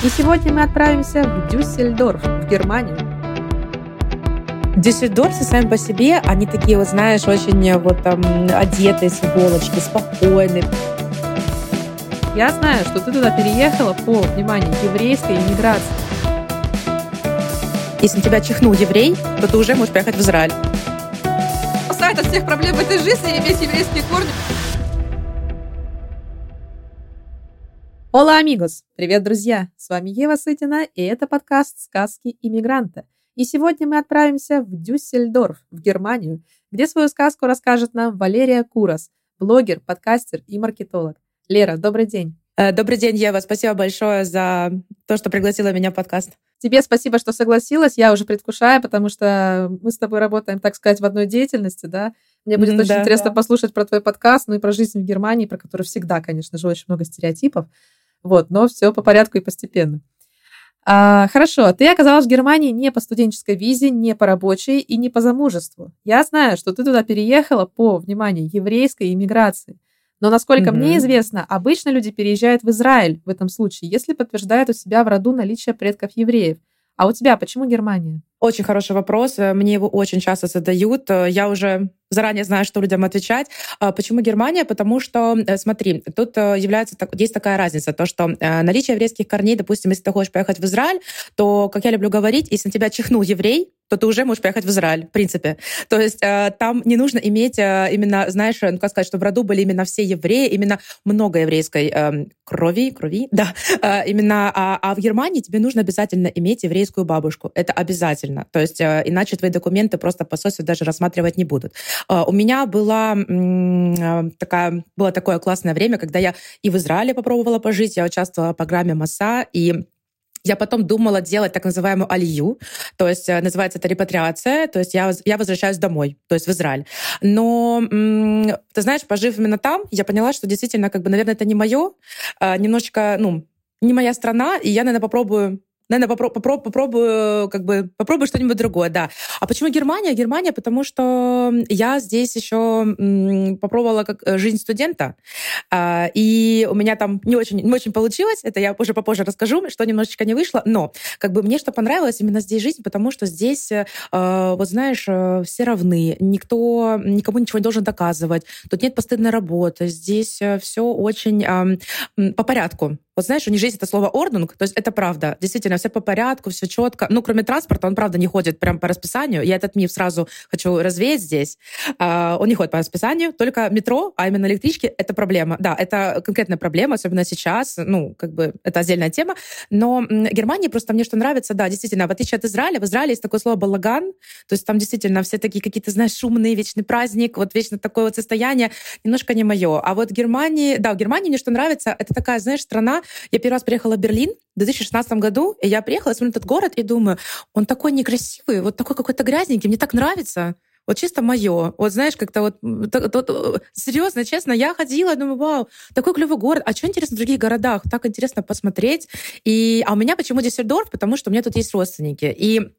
И сегодня мы отправимся в Дюссельдорф, в Германию. Дюссельдорфцы сами по себе, они такие, вот знаешь, очень вот там одетые с иголочки, спокойные. Я знаю, что ты туда переехала по, внимание, еврейской иммиграции. Если на тебя чихнул еврей, то ты уже можешь поехать в Израиль. Спасает от всех проблем в этой жизни иметь еврейские корни. Ола, амигос! Привет, друзья! С вами Ева Сытина, и это подкаст «Сказки иммигранта». И сегодня мы отправимся в Дюссельдорф, в Германию, где свою сказку расскажет нам Валерия Курас, блогер, подкастер и маркетолог. Лера, добрый день. Э, добрый день, Ева. Спасибо большое за то, что пригласила меня в подкаст. Тебе спасибо, что согласилась. Я уже предвкушаю, потому что мы с тобой работаем, так сказать, в одной деятельности, да. Мне будет mm, очень да, интересно да. послушать про твой подкаст, ну и про жизнь в Германии, про которую всегда, конечно же, очень много стереотипов. Вот, но все по порядку и постепенно. А, хорошо, ты оказалась в Германии не по студенческой визе, не по рабочей и не по замужеству. Я знаю, что ты туда переехала по, внимание, еврейской иммиграции. Но, насколько mm-hmm. мне известно, обычно люди переезжают в Израиль в этом случае, если подтверждают у себя в роду наличие предков евреев. А у тебя почему Германия? Очень хороший вопрос. Мне его очень часто задают. Я уже заранее знаю, что людям отвечать. А почему Германия? Потому что, э, смотри, тут э, является, есть такая разница, то, что э, наличие еврейских корней, допустим, если ты хочешь поехать в Израиль, то, как я люблю говорить, если на тебя чихнул еврей, то ты уже можешь поехать в Израиль, в принципе. То есть там не нужно иметь именно, знаешь, ну как сказать, что в роду были именно все евреи, именно много еврейской эм, крови, крови, да, именно, а, а в Германии тебе нужно обязательно иметь еврейскую бабушку. Это обязательно. То есть иначе твои документы просто посольство даже рассматривать не будут. А, у меня была а, такая, было такое классное время, когда я и в Израиле попробовала пожить, я участвовала в программе МАСА, и я потом думала делать так называемую алью, то есть э, называется это репатриация, то есть я, я возвращаюсь домой, то есть в Израиль. Но, ты знаешь, пожив именно там, я поняла, что действительно, как бы, наверное, это не мое, а, немножечко, ну, не моя страна, и я, наверное, попробую наверное, попро- попро- попробую, как бы, попробую что-нибудь другое, да. А почему Германия? Германия, потому что я здесь еще попробовала как э, жизнь студента, а, и у меня там не очень, не очень получилось, это я уже попозже расскажу, что немножечко не вышло, но как бы мне что понравилось именно здесь жизнь, потому что здесь, э, вот знаешь, э, все равны, никто никому ничего не должен доказывать, тут нет постыдной работы, здесь все очень по порядку. Вот знаешь, у них же есть это слово ордунг, то есть это правда. Действительно, все по порядку, все четко. Ну, кроме транспорта, он, правда, не ходит прям по расписанию. Я этот миф сразу хочу развеять здесь. Uh, он не ходит по расписанию, только метро, а именно электрички — это проблема. Да, это конкретная проблема, особенно сейчас. Ну, как бы это отдельная тема. Но Германия просто мне что нравится, да, действительно, в отличие от Израиля, в Израиле есть такое слово балаган, то есть там действительно все такие какие-то, знаешь, шумные, вечный праздник, вот вечно такое вот состояние, немножко не мое. А вот Германии, да, в Германии мне что нравится, это такая, знаешь, страна, я первый раз приехала в Берлин в 2016 году, и я приехала, смотрю этот город и думаю, он такой некрасивый, вот такой какой-то грязненький, мне так нравится. Вот чисто мое. Вот знаешь, как-то вот, вот серьезно, честно, я ходила, думаю, вау, такой клевый город. А что интересно в других городах? Так интересно посмотреть. И, а у меня почему Диссельдорф? Потому что у меня тут есть родственники. И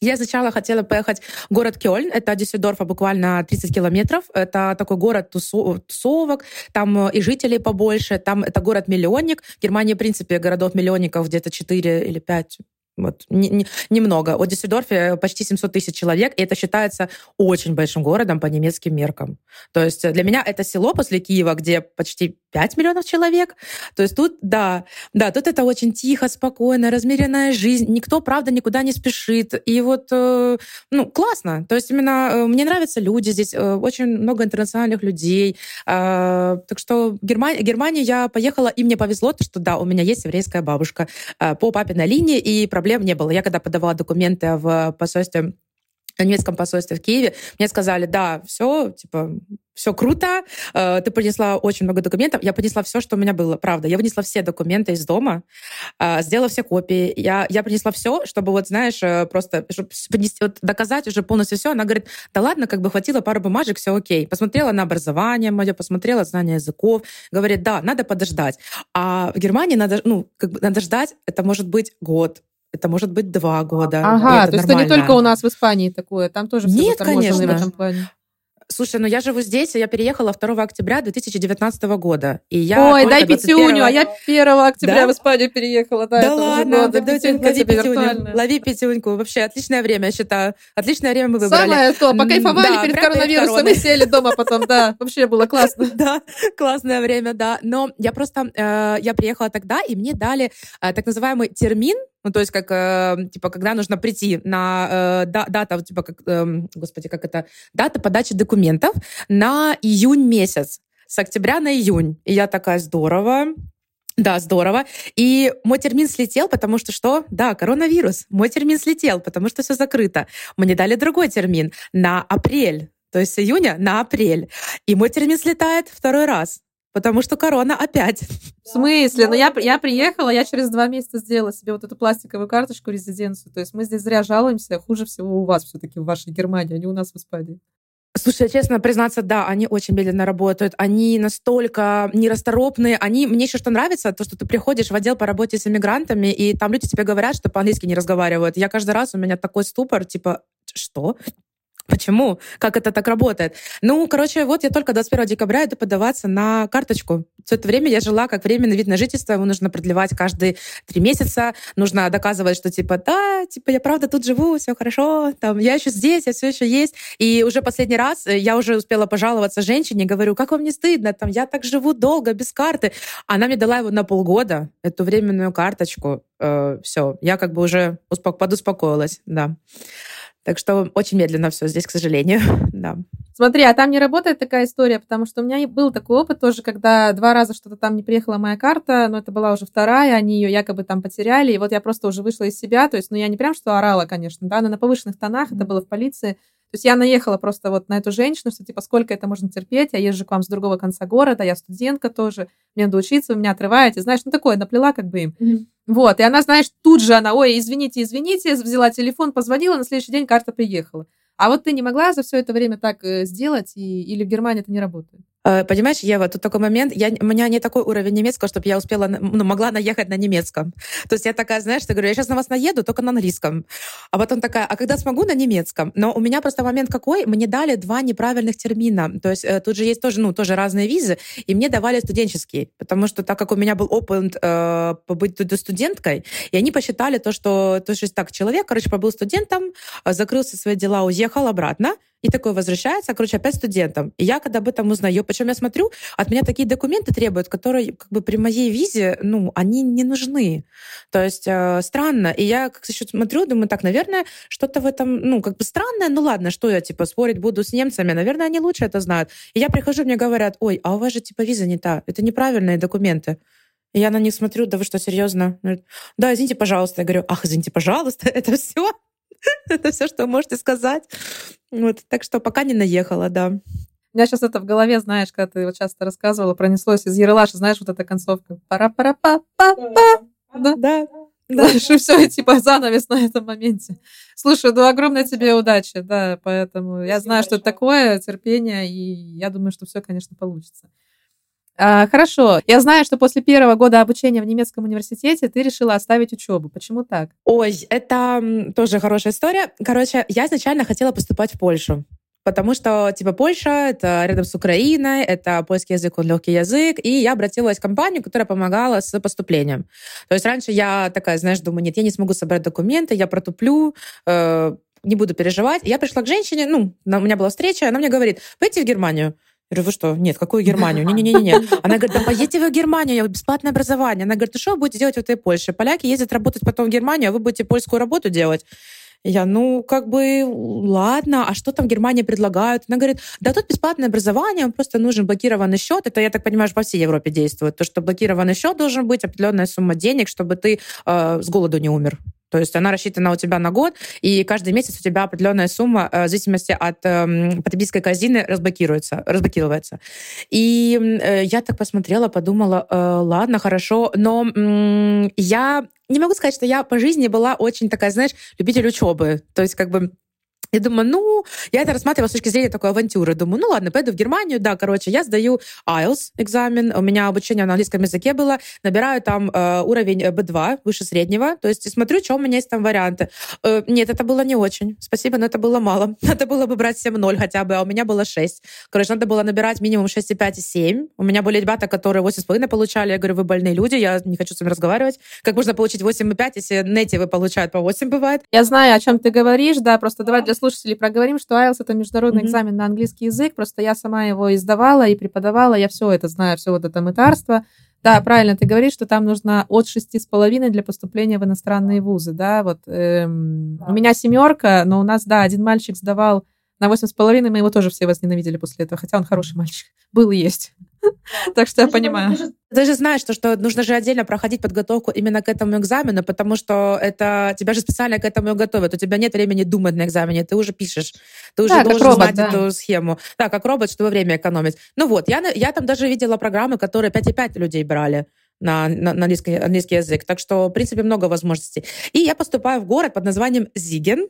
я сначала хотела поехать в город Кёльн, это Дюссельдорфа буквально 30 километров. Это такой город тусовок, там и жителей побольше, там это город-миллионник. Германия, в принципе, городов-миллионников где-то 4 или 5 вот, не, не, немного. В Дюссельдорфе почти 700 тысяч человек, и это считается очень большим городом по немецким меркам. То есть для меня это село после Киева, где почти 5 миллионов человек. То есть тут, да, да, тут это очень тихо, спокойно, размеренная жизнь. Никто, правда, никуда не спешит. И вот, э, ну, классно. То есть именно э, мне нравятся люди здесь, э, очень много интернациональных людей. Так что Германия, Германия я поехала, и мне повезло, то, что да, у меня есть еврейская бабушка по папиной линии, и проблем не было. Я когда подавала документы в посольстве немецком посольстве в Киеве, мне сказали, да, все, типа, все круто, э, ты принесла очень много документов. Я принесла все, что у меня было, правда. Я вынесла все документы из дома, э, сделала все копии. Я, я принесла все, чтобы, вот, знаешь, э, просто чтобы принести, вот, доказать уже полностью все. Она говорит, да ладно, как бы хватило пару бумажек, все окей. Посмотрела на образование мое, посмотрела знание языков. Говорит, да, надо подождать. А в Германии надо, ну, как бы надо ждать, это может быть год, это может быть два года. Ага, то есть это не только у нас в Испании такое, там тоже все Нет, конечно. в этом плане. Слушай, ну я живу здесь, и я переехала 2 октября 2019 года. И я Ой, дай пятюню, 21... а я 1 октября да? в Испанию переехала. Да, да ладно, года. Пятюнька лови пятюню. Лови пятюньку. Вообще отличное время, я считаю. Отличное время мы выбрали. Самое то, покайфовали да, перед коронавирусом и сели дома потом, да. Вообще было классно. Да, классное время, да. Но я просто, э, я приехала тогда, и мне дали э, так называемый термин, ну, то есть, как, э, типа, когда нужно прийти на э, дата, типа, как, э, господи, как это, дата подачи документов на июнь месяц, с октября на июнь. И я такая, здорово, да, здорово. И мой термин слетел, потому что что? Да, коронавирус. Мой термин слетел, потому что все закрыто. Мне дали другой термин на апрель. То есть с июня на апрель. И мой термин слетает второй раз. Потому что корона опять. В смысле? Ну, я, я приехала, я через два месяца сделала себе вот эту пластиковую карточку резиденцию. То есть мы здесь зря жалуемся. Хуже всего у вас все-таки в вашей Германии, а не у нас в Испании. Слушай, честно признаться, да, они очень медленно работают. Они настолько нерасторопные. Они, мне еще что нравится, то, что ты приходишь в отдел по работе с иммигрантами, и там люди тебе говорят, что по-английски не разговаривают. Я каждый раз, у меня такой ступор, типа, что? Почему? Как это так работает? Ну, короче, вот я только 21 декабря иду подаваться на карточку. Все это время я жила как временный вид на жительство. Его нужно продлевать каждые три месяца. Нужно доказывать, что типа, да, типа, я правда тут живу, все хорошо, там, я еще здесь, я все еще есть. И уже последний раз э, я уже успела пожаловаться женщине, говорю, как вам не стыдно, там, я так живу долго, без карты. Она мне дала его на полгода, эту временную карточку. Э, все, я как бы уже успок- подуспокоилась, да. Так что очень медленно все здесь, к сожалению. да. Смотри, а там не работает такая история, потому что у меня был такой опыт тоже, когда два раза что-то там не приехала моя карта, но это была уже вторая, они ее якобы там потеряли, и вот я просто уже вышла из себя, то есть, ну, я не прям что орала, конечно, да, но на повышенных тонах, это было в полиции, то есть я наехала просто вот на эту женщину, что типа сколько это можно терпеть, я езжу к вам с другого конца города, я студентка тоже, мне надо учиться, вы меня отрываете, знаешь, ну такое, наплела как бы им. Mm-hmm. Вот, и она, знаешь, тут же она, ой, извините, извините, взяла телефон, позвонила, на следующий день карта приехала. А вот ты не могла за все это время так э, сделать, и, или в Германии это не работает? Э, понимаешь, Ева, тут такой момент, я, у меня не такой уровень немецкого, чтобы я успела, ну, могла наехать на немецком. То есть я такая, знаешь, я говорю, я сейчас на вас наеду, только на английском. А потом такая, а когда смогу, на немецком? Но у меня просто момент какой, мне дали два неправильных термина. То есть э, тут же есть тоже, ну, тоже разные визы, и мне давали студенческие, потому что так как у меня был опыт э, побыть студенткой, и они посчитали то, что, то, что так, человек, короче, побыл студентом, э, закрыл свои дела, уехал обратно, и такой возвращается, короче, опять студентом. И я когда об этом узнаю, причем я смотрю, от меня такие документы требуют, которые как бы при моей визе, ну, они не нужны. То есть э, странно. И я как еще смотрю, думаю, так, наверное, что-то в этом, ну, как бы странное, ну ладно, что я, типа, спорить буду с немцами, наверное, они лучше это знают. И я прихожу, мне говорят, ой, а у вас же, типа, виза не та, это неправильные документы. И я на них смотрю, да вы что, серьезно? Да, извините, пожалуйста. Я говорю, ах, извините, пожалуйста, это все? Это все, что вы можете сказать. Вот, так что пока не наехала, да. У меня сейчас это в голове, знаешь, когда ты вот часто рассказывала, пронеслось из Ералаша, знаешь, вот эта концовка. пара пара па па па Да, да. Дальше все, типа, занавес на этом моменте. Слушай, ну, огромной тебе удачи, да, поэтому я знаю, что это такое, терпение, и я думаю, что все, конечно, получится. А, хорошо. Я знаю, что после первого года обучения в немецком университете ты решила оставить учебу. Почему так? Ой, это тоже хорошая история. Короче, я изначально хотела поступать в Польшу. Потому что, типа, Польша — это рядом с Украиной, это польский язык, он легкий язык, и я обратилась в компанию, которая помогала с поступлением. То есть раньше я такая, знаешь, думаю, нет, я не смогу собрать документы, я протуплю, э, не буду переживать. Я пришла к женщине, ну, у меня была встреча, она мне говорит, пойти в Германию. Я говорю, вы что? Нет, какую Германию? Не-не-не-не. Она говорит, да поедете вы в Германию, бесплатное образование. Она говорит, ну что вы будете делать в этой Польше? Поляки ездят работать потом в Германию, а вы будете польскую работу делать. Я, ну, как бы, ладно, а что там в Германии предлагают? Она говорит, да тут бесплатное образование, вам просто нужен блокированный счет. Это, я так понимаю, по всей Европе действует. То, что блокированный счет должен быть, определенная сумма денег, чтобы ты э, с голоду не умер. То есть она рассчитана у тебя на год, и каждый месяц у тебя определенная сумма э, в зависимости от э, потребительской корзины разблокируется, разблокируется. И э, я так посмотрела, подумала, э, ладно, хорошо, но э, я не могу сказать, что я по жизни была очень такая, знаешь, любитель учебы. То есть как бы Я думаю, ну, я это рассматривала с точки зрения такой авантюры. Думаю, ну ладно, пойду в Германию, да, короче, я сдаю IELTS экзамен, у меня обучение на английском языке было, набираю там э, уровень B2, выше среднего, то есть смотрю, что у меня есть там варианты. Э, нет, это было не очень, спасибо, но это было мало. Надо было бы брать 7-0 хотя бы, а у меня было 6. Короче, надо было набирать минимум 6,5 и 7. У меня были ребята, которые 8,5 получали, я говорю, вы больные люди, я не хочу с вами разговаривать. Как можно получить 8,5, если нети вы получают по 8 бывает? Я знаю, о чем ты говоришь, да, просто давай для слушателей проговорим, что IELTS это международный mm-hmm. экзамен на английский язык. Просто я сама его издавала и преподавала, я все это знаю, все вот это мытарство. Да, правильно ты говоришь, что там нужно от шести с половиной для поступления в иностранные вузы, да, вот эм, у меня семерка, но у нас, да, один мальчик сдавал на восемь с половиной, мы его тоже все возненавидели после этого, хотя он хороший мальчик, был и есть. Так что я понимаю. Ты же знаешь, что, что нужно же отдельно проходить подготовку именно к этому экзамену, потому что это тебя же специально к этому готовят. У тебя нет времени думать на экзамене, ты уже пишешь. Ты уже да, должен робот, знать да. эту схему. Да, как робот, чтобы время экономить. Ну вот, я, я там даже видела программы, которые 5,5 людей брали на, на, на английский, английский язык. Так что, в принципе, много возможностей. И я поступаю в город под названием Зиген.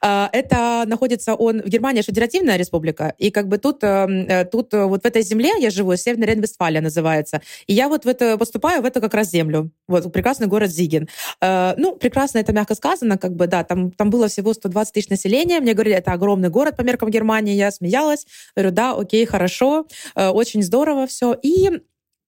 А, это находится он в Германии, Федеративная республика. И как бы тут, эм, э, тут э, вот в этой земле я живу, Северная Рейн-Вестфалия называется. И я вот в это поступаю в эту как раз землю. Вот прекрасный город Зиген. Э, ну, прекрасно это мягко сказано, как бы, да, там, там было всего 120 тысяч населения. Мне говорили, это огромный город по меркам Германии. Я смеялась. Говорю, да, окей, хорошо, очень здорово все. И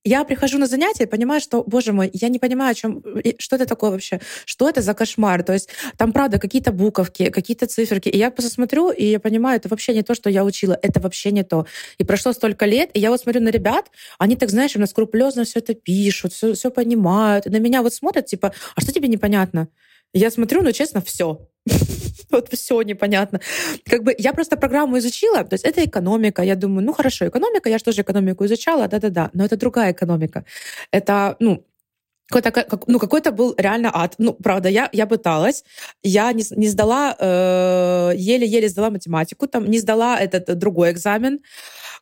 я прихожу на занятия и понимаю, что, боже мой, я не понимаю, о чем, что это такое вообще, что это за кошмар. То есть там, правда, какие-то буковки, какие-то циферки. И я просто смотрю, и я понимаю, это вообще не то, что я учила, это вообще не то. И прошло столько лет, и я вот смотрю на ребят, они так, знаешь, именно скрупулезно все это пишут, все, все понимают. И на меня вот смотрят, типа, а что тебе непонятно? Я смотрю, ну, честно, все. вот все непонятно. Как бы я просто программу изучила, то есть это экономика. Я думаю, ну хорошо, экономика, я же тоже экономику изучала, да-да-да, но это другая экономика. Это, ну, какой-то, как, ну, какой-то был реально ад. Ну, правда, я, я пыталась. Я не, не сдала, э, еле-еле сдала математику, там не сдала этот другой экзамен.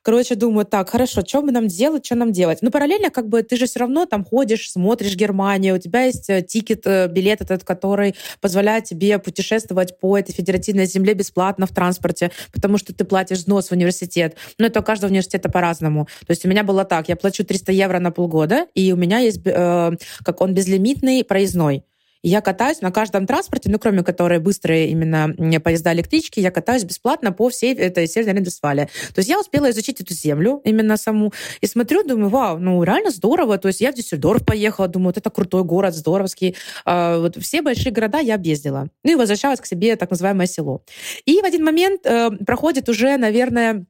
Короче, думаю, так, хорошо, что мы нам делать, что нам делать? Ну, параллельно, как бы, ты же все равно там ходишь, смотришь Германию, у тебя есть э, тикет, э, билет этот, который позволяет тебе путешествовать по этой федеративной земле бесплатно в транспорте, потому что ты платишь взнос в университет. Но это у каждого университета по-разному. То есть у меня было так, я плачу 300 евро на полгода, и у меня есть, э, как он, безлимитный проездной я катаюсь на каждом транспорте, ну, кроме которой быстрые именно поезда электрички, я катаюсь бесплатно по всей этой Северной Рейн-Вестфалии. То есть я успела изучить эту землю именно саму. И смотрю, думаю, вау, ну, реально здорово. То есть я в Дюссельдорф поехала, думаю, вот это крутой город, здоровский. А, вот все большие города я объездила. Ну, и возвращалась к себе так называемое село. И в один момент э, проходит уже, наверное,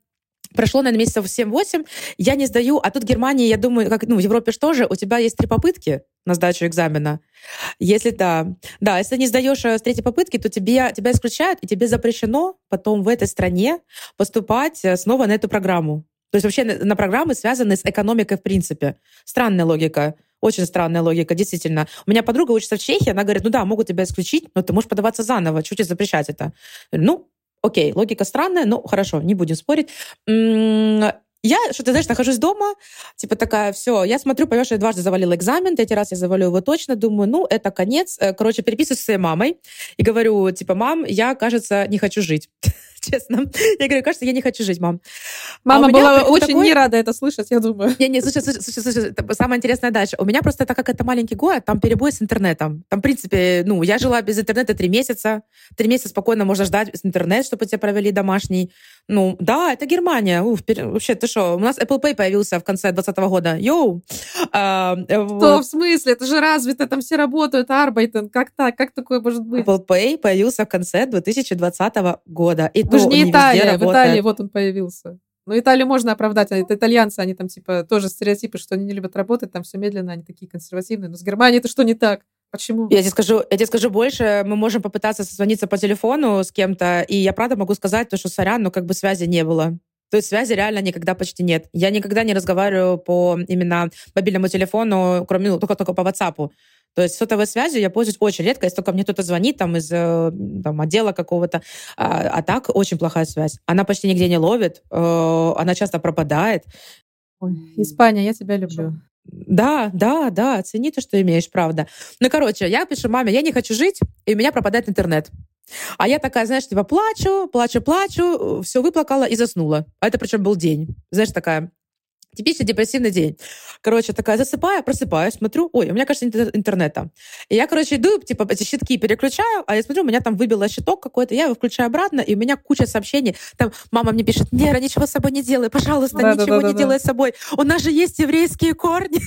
Прошло, наверное, месяцев 7-8, я не сдаю, а тут Германия, я думаю, как, ну, в Европе что же, у тебя есть три попытки на сдачу экзамена. Если да, да, если не сдаешь э, с третьей попытки, то тебе, тебя исключают, и тебе запрещено потом в этой стране поступать э, снова на эту программу. То есть вообще на, на программы, связанные с экономикой в принципе. Странная логика. Очень странная логика, действительно. У меня подруга учится в Чехии, она говорит, ну да, могут тебя исключить, но ты можешь подаваться заново, чуть запрещать это. Ну, Окей, логика странная, но хорошо, не будем спорить. Я что-то, знаешь, нахожусь дома, типа такая, все, я смотрю, понимаешь, я дважды завалила экзамен, третий раз я завалю его точно, думаю, ну, это конец. Э, короче, переписываюсь с своей мамой и говорю, типа, мам, я, кажется, не хочу жить. честно. Я говорю, кажется, я не хочу жить, мам. Мама а была очень такой... не рада это слышать, я думаю. Не, не, слушай, слушай, слушай, слушай, самое интересное дальше. У меня просто, так как это маленький город, там перебой с интернетом. Там, в принципе, ну, я жила без интернета три месяца. Три месяца спокойно можно ждать без интернета, чтобы тебя провели домашний. Ну, да, это Германия. Уф, вообще, ты что? У нас Apple Pay появился в конце 2020 года. Йоу! А, что, вот. в смысле? Это же развито, там все работают, Арбайтен. Как так? Как такое может быть? Apple Pay появился в конце 2020 года. И Вы же не Италия. В Италии вот он появился. Но Италию можно оправдать. Это итальянцы, они там типа тоже стереотипы, что они не любят работать, там все медленно, они такие консервативные. Но с Германией это что не так? Почему? Я тебе скажу, я тебе скажу больше. Мы можем попытаться созвониться по телефону с кем-то, и я правда могу сказать, то, что сорян, но как бы связи не было. То есть связи реально никогда почти нет. Я никогда не разговариваю по именно мобильному телефону, кроме ну, только, только по WhatsApp. То есть сотовой связью я пользуюсь очень редко, если только мне кто-то звонит там из э, там, отдела какого-то. А, а так очень плохая связь. Она почти нигде не ловит, э, она часто пропадает. Ой, Испания, я тебя люблю. Да, да, да, цени то, что имеешь, правда. Ну, короче, я пишу маме, я не хочу жить, и у меня пропадает интернет. А я такая, знаешь, типа плачу, плачу, плачу, все выплакала и заснула. А это причем был день. Знаешь, такая Типичный депрессивный день. Короче, такая засыпаю, просыпаюсь, смотрю, ой, у меня, кажется, нет интернета. И я, короче, иду, типа, эти щитки переключаю, а я смотрю, у меня там выбило щиток какой-то, я его включаю обратно, и у меня куча сообщений. Там мама мне пишет, Нера, ничего с собой не делай, пожалуйста, да, ничего да, да, не да, делай да. с собой. У нас же есть еврейские корни.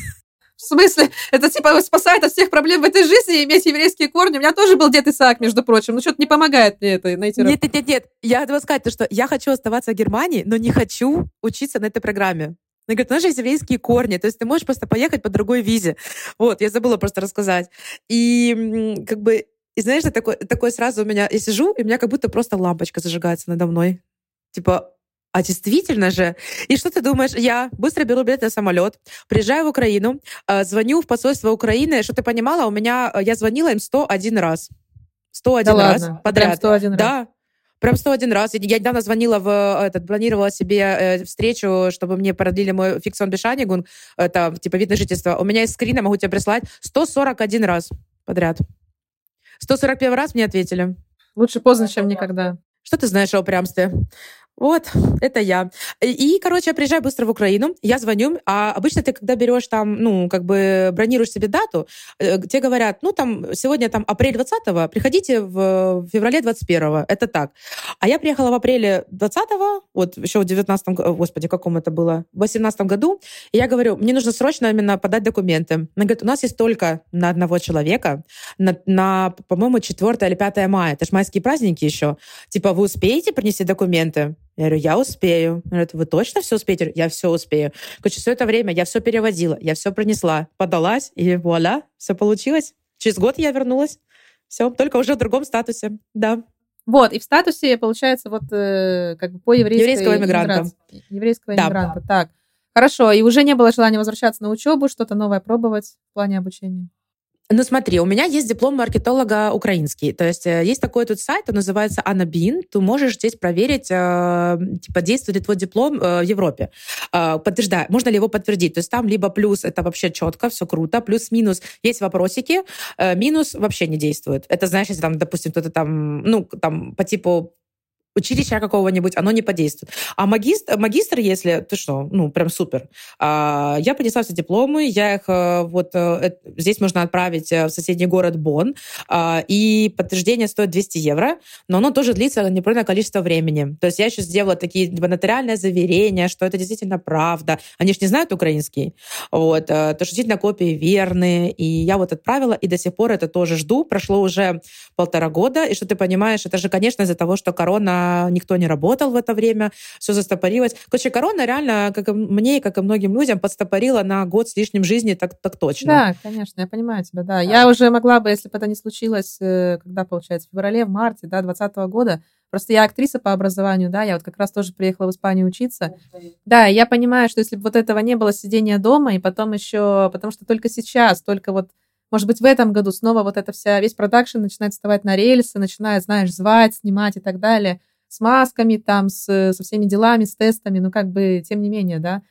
В смысле? Это типа спасает от всех проблем в этой жизни иметь еврейские корни. У меня тоже был дед Исаак, между прочим. Ну, что-то не помогает мне это найти. Нет, нет, нет, нет. Я хотела сказать, то, что я хочу оставаться в Германии, но не хочу учиться на этой программе. Она говорит, у нас же есть еврейские корни, то есть ты можешь просто поехать по другой визе. Вот, я забыла просто рассказать. И как бы, и знаешь, такое, такое сразу у меня, я сижу, и у меня как будто просто лампочка зажигается надо мной. Типа, а действительно же. И что ты думаешь? Я быстро беру билет на самолет, приезжаю в Украину, а, звоню в посольство Украины. Что ты понимала, у меня, я звонила им 101 раз. 101 да раз ладно? подряд. Прям 101 да. раз. Прям 101 раз. Я недавно звонила в этот, планировала себе э, встречу, чтобы мне продлили мой фиксон бешанигун, это типа вид на жительство. У меня есть скрин, могу тебе прислать. 141 раз подряд. 141 раз мне ответили. Лучше поздно, чем никогда. Что ты знаешь о упрямстве? Вот, это я. И, короче, я приезжаю быстро в Украину, я звоню, а обычно ты, когда берешь там, ну, как бы бронируешь себе дату, э, тебе говорят, ну, там, сегодня там апрель 20-го, приходите в феврале 21-го, это так. А я приехала в апреле 20-го, вот еще в 19-м, господи, каком это было, в 18 году, и я говорю, мне нужно срочно именно подать документы. Она говорит, у нас есть только на одного человека, на, на по-моему, 4 или 5 мая, это же майские праздники еще. Типа, вы успеете принести документы? Я говорю, я успею. Он говорит, вы точно все успеете? Я все успею. Короче, все это время я все переводила, я все пронесла, подалась, и вуаля, все получилось. Через год я вернулась. Все, только уже в другом статусе, да. Вот, и в статусе, получается, вот э, как бы по еврейской... Еврейского иммигранта. Еврейского да. иммигранта, так. Хорошо, и уже не было желания возвращаться на учебу, что-то новое пробовать в плане обучения? Ну смотри, у меня есть диплом маркетолога украинский. То есть э, есть такой тут сайт, он называется Анабин. Ты можешь здесь проверить, э, типа, действует ли твой диплом э, в Европе. Подтверждай, можно ли его подтвердить. То есть там либо плюс, это вообще четко, все круто, плюс-минус есть вопросики, минус вообще не действует. Это если там, допустим, кто-то там, ну, там по типу училища какого-нибудь, оно не подействует. А магистр, магистр если, ты что, ну, прям супер. А, я принесла все дипломы, я их э, вот э, здесь можно отправить э, в соседний город Бон, а, и подтверждение стоит 200 евро, но оно тоже длится неопределенное количество времени. То есть я еще сделала такие нотариальные заверения, что это действительно правда. Они же не знают украинский. Вот, то, что действительно копии верные. И я вот отправила, и до сих пор это тоже жду. Прошло уже полтора года, и что ты понимаешь, это же, конечно, из-за того, что корона никто не работал в это время, все застопорилось. Короче, корона реально, как и мне, как и многим людям, подстопорила на год с лишним жизни, так, так точно. Да, конечно, я понимаю тебя, да. да. Я уже могла бы, если бы это не случилось, э, когда, получается, в феврале, в марте, да, 2020 года, Просто я актриса по образованию, да, я вот как раз тоже приехала в Испанию учиться. Да, я понимаю, что если бы вот этого не было, сидения дома, и потом еще, потому что только сейчас, только вот может быть, в этом году снова вот эта вся, весь продакшн начинает вставать на рельсы, начинает, знаешь, звать, снимать и так далее с масками, там, с, со всеми делами, с тестами, но как бы, тем не менее, да,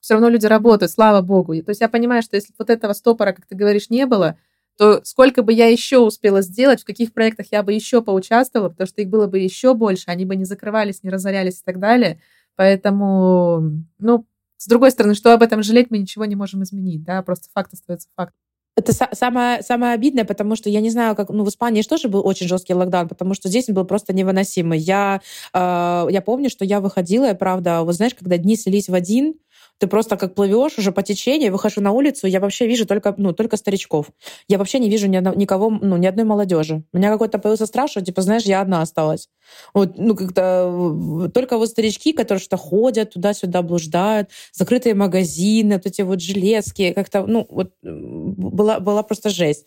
все равно люди работают, слава богу. То есть я понимаю, что если вот этого стопора, как ты говоришь, не было, то сколько бы я еще успела сделать, в каких проектах я бы еще поучаствовала, потому что их было бы еще больше, они бы не закрывались, не разорялись и так далее. Поэтому, ну, с другой стороны, что об этом жалеть, мы ничего не можем изменить, да, просто факт остается фактом. Это самое, самое обидное, потому что я не знаю, как... Ну, в Испании тоже был очень жесткий локдаун, потому что здесь он был просто невыносимый. Я, э, я помню, что я выходила, и правда, вот знаешь, когда дни слились в один, ты просто как плывешь уже по течению, выхожу на улицу, я вообще вижу только, ну, только старичков. Я вообще не вижу ни одного, никого, ну, ни одной молодежи. У меня какой-то появился страх, что, типа, знаешь, я одна осталась. Вот, ну, как-то только вот старички, которые что ходят туда-сюда, блуждают, закрытые магазины, вот эти вот железки, как-то, ну, вот была, была просто жесть.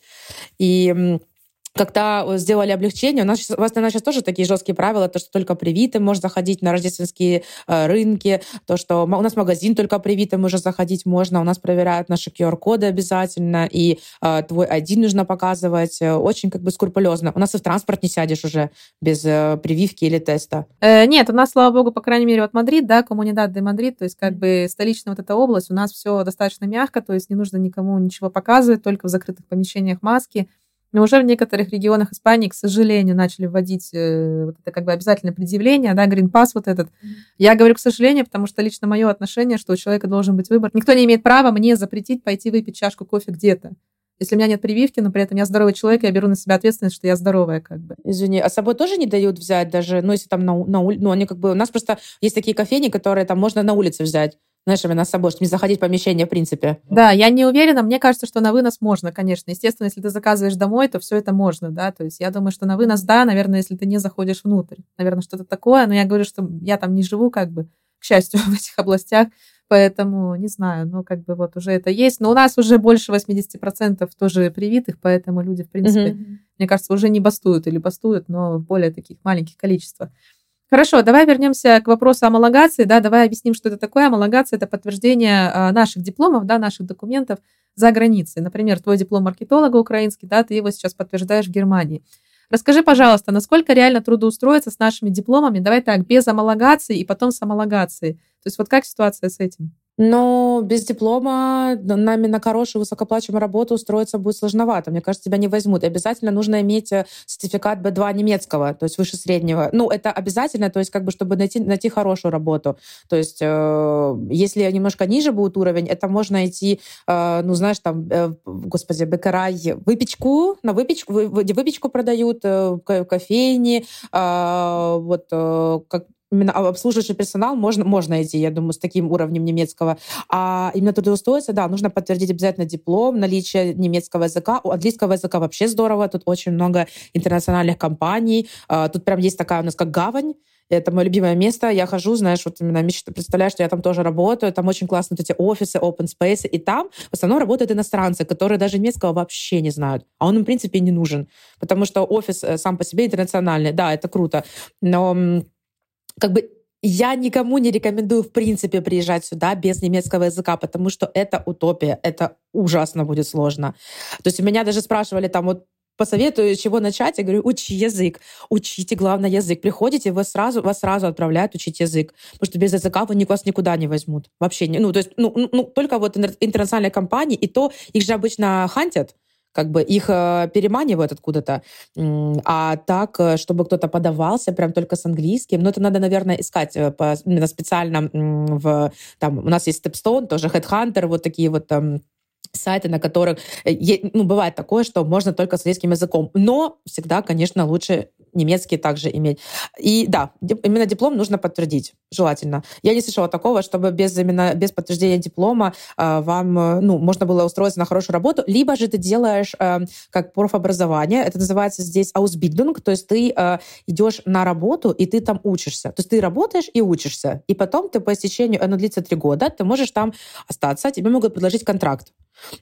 И когда сделали облегчение, у нас, у вас, наверное, сейчас тоже такие жесткие правила, то, что только привитым можно заходить на рождественские э, рынки, то, что у нас магазин только привитым уже заходить можно, у нас проверяют наши QR-коды обязательно, и э, твой один нужно показывать э, очень как бы скрупулезно. У нас и в транспорт не сядешь уже без э, прививки или теста. Э, нет, у нас, слава богу, по крайней мере, вот Мадрид, да, Comunidad de Madrid, то есть как бы столичная вот эта область, у нас все достаточно мягко, то есть не нужно никому ничего показывать, только в закрытых помещениях маски, Но уже в некоторых регионах Испании, к сожалению, начали вводить э, вот это как бы обязательное предъявление, да, Green Pass вот этот. Я говорю к сожалению, потому что лично мое отношение, что у человека должен быть выбор. Никто не имеет права мне запретить пойти выпить чашку кофе где-то. Если у меня нет прививки, но при этом я здоровый человек, я беру на себя ответственность, что я здоровая, как бы. Извини, а с собой тоже не дают взять даже, ну, если там на, на улице, ну, они как бы, у нас просто есть такие кофейни, которые там можно на улице взять знаешь, именно с собой, чтобы не заходить в помещение в принципе. Да, я не уверена. Мне кажется, что на вынос можно, конечно. Естественно, если ты заказываешь домой, то все это можно, да. То есть я думаю, что на вынос, да, наверное, если ты не заходишь внутрь. Наверное, что-то такое. Но я говорю, что я там не живу, как бы, к счастью, в этих областях. Поэтому, не знаю, ну, как бы вот уже это есть. Но у нас уже больше 80% тоже привитых, поэтому люди, в принципе, mm-hmm. мне кажется, уже не бастуют или бастуют, но в более таких маленьких количествах. Хорошо, давай вернемся к вопросу о Да, давай объясним, что это такое. Амалогация – это подтверждение а, наших дипломов, да, наших документов за границей. Например, твой диплом маркетолога украинский, да, ты его сейчас подтверждаешь в Германии. Расскажи, пожалуйста, насколько реально трудоустроиться с нашими дипломами? Давай так, без амалогации и потом с амалогацией. То есть вот как ситуация с этим? Но без диплома нами на хорошую высокоплачиваемую работу устроиться будет сложновато. Мне кажется, тебя не возьмут. И обязательно нужно иметь э, сертификат B2 немецкого, то есть выше среднего. Ну, это обязательно, то есть как бы, чтобы найти, найти хорошую работу. То есть э, если немножко ниже будет уровень, это можно найти, э, ну, знаешь, там, э, господи, бекарай, выпечку, на выпечку, выпечку продают, э, кофейни, э, вот э, как именно обслуживающий персонал можно, можно идти, я думаю, с таким уровнем немецкого. А именно трудоустроиться, да, нужно подтвердить обязательно диплом, наличие немецкого языка. У английского языка вообще здорово, тут очень много интернациональных компаний. А, тут прям есть такая у нас как гавань, это мое любимое место. Я хожу, знаешь, вот именно мечтаю, представляю, что я там тоже работаю. Там очень классные вот эти офисы, open space. И там в основном работают иностранцы, которые даже немецкого вообще не знают. А он им, в принципе, не нужен. Потому что офис э, сам по себе интернациональный. Да, это круто. Но как бы я никому не рекомендую, в принципе, приезжать сюда без немецкого языка, потому что это утопия, это ужасно будет сложно. То есть меня даже спрашивали там вот посоветую, чего начать. Я говорю, учи язык, учите, главное, язык. Приходите, вас сразу, вас сразу отправляют учить язык. Потому что без языка вы вас никуда не возьмут. Вообще не. Ну, то есть, ну, ну, только вот интернациональные компании, и то их же обычно хантят как бы их э, переманивают откуда-то. А так, э, чтобы кто-то подавался прям только с английским, ну, это надо, наверное, искать э, по, именно специально в... Там, у нас есть Stepstone, тоже Headhunter, вот такие вот там сайты, на которых ну, бывает такое, что можно только с английским языком. Но всегда, конечно, лучше немецкий также иметь. И да, именно диплом нужно подтвердить, желательно. Я не слышала такого, чтобы без, именно, без подтверждения диплома э, вам э, ну, можно было устроиться на хорошую работу, либо же ты делаешь э, как профобразование, это называется здесь Ausbildung, то есть ты э, идешь на работу, и ты там учишься. То есть ты работаешь и учишься. И потом ты по истечению, оно длится три года, ты можешь там остаться, тебе могут предложить контракт.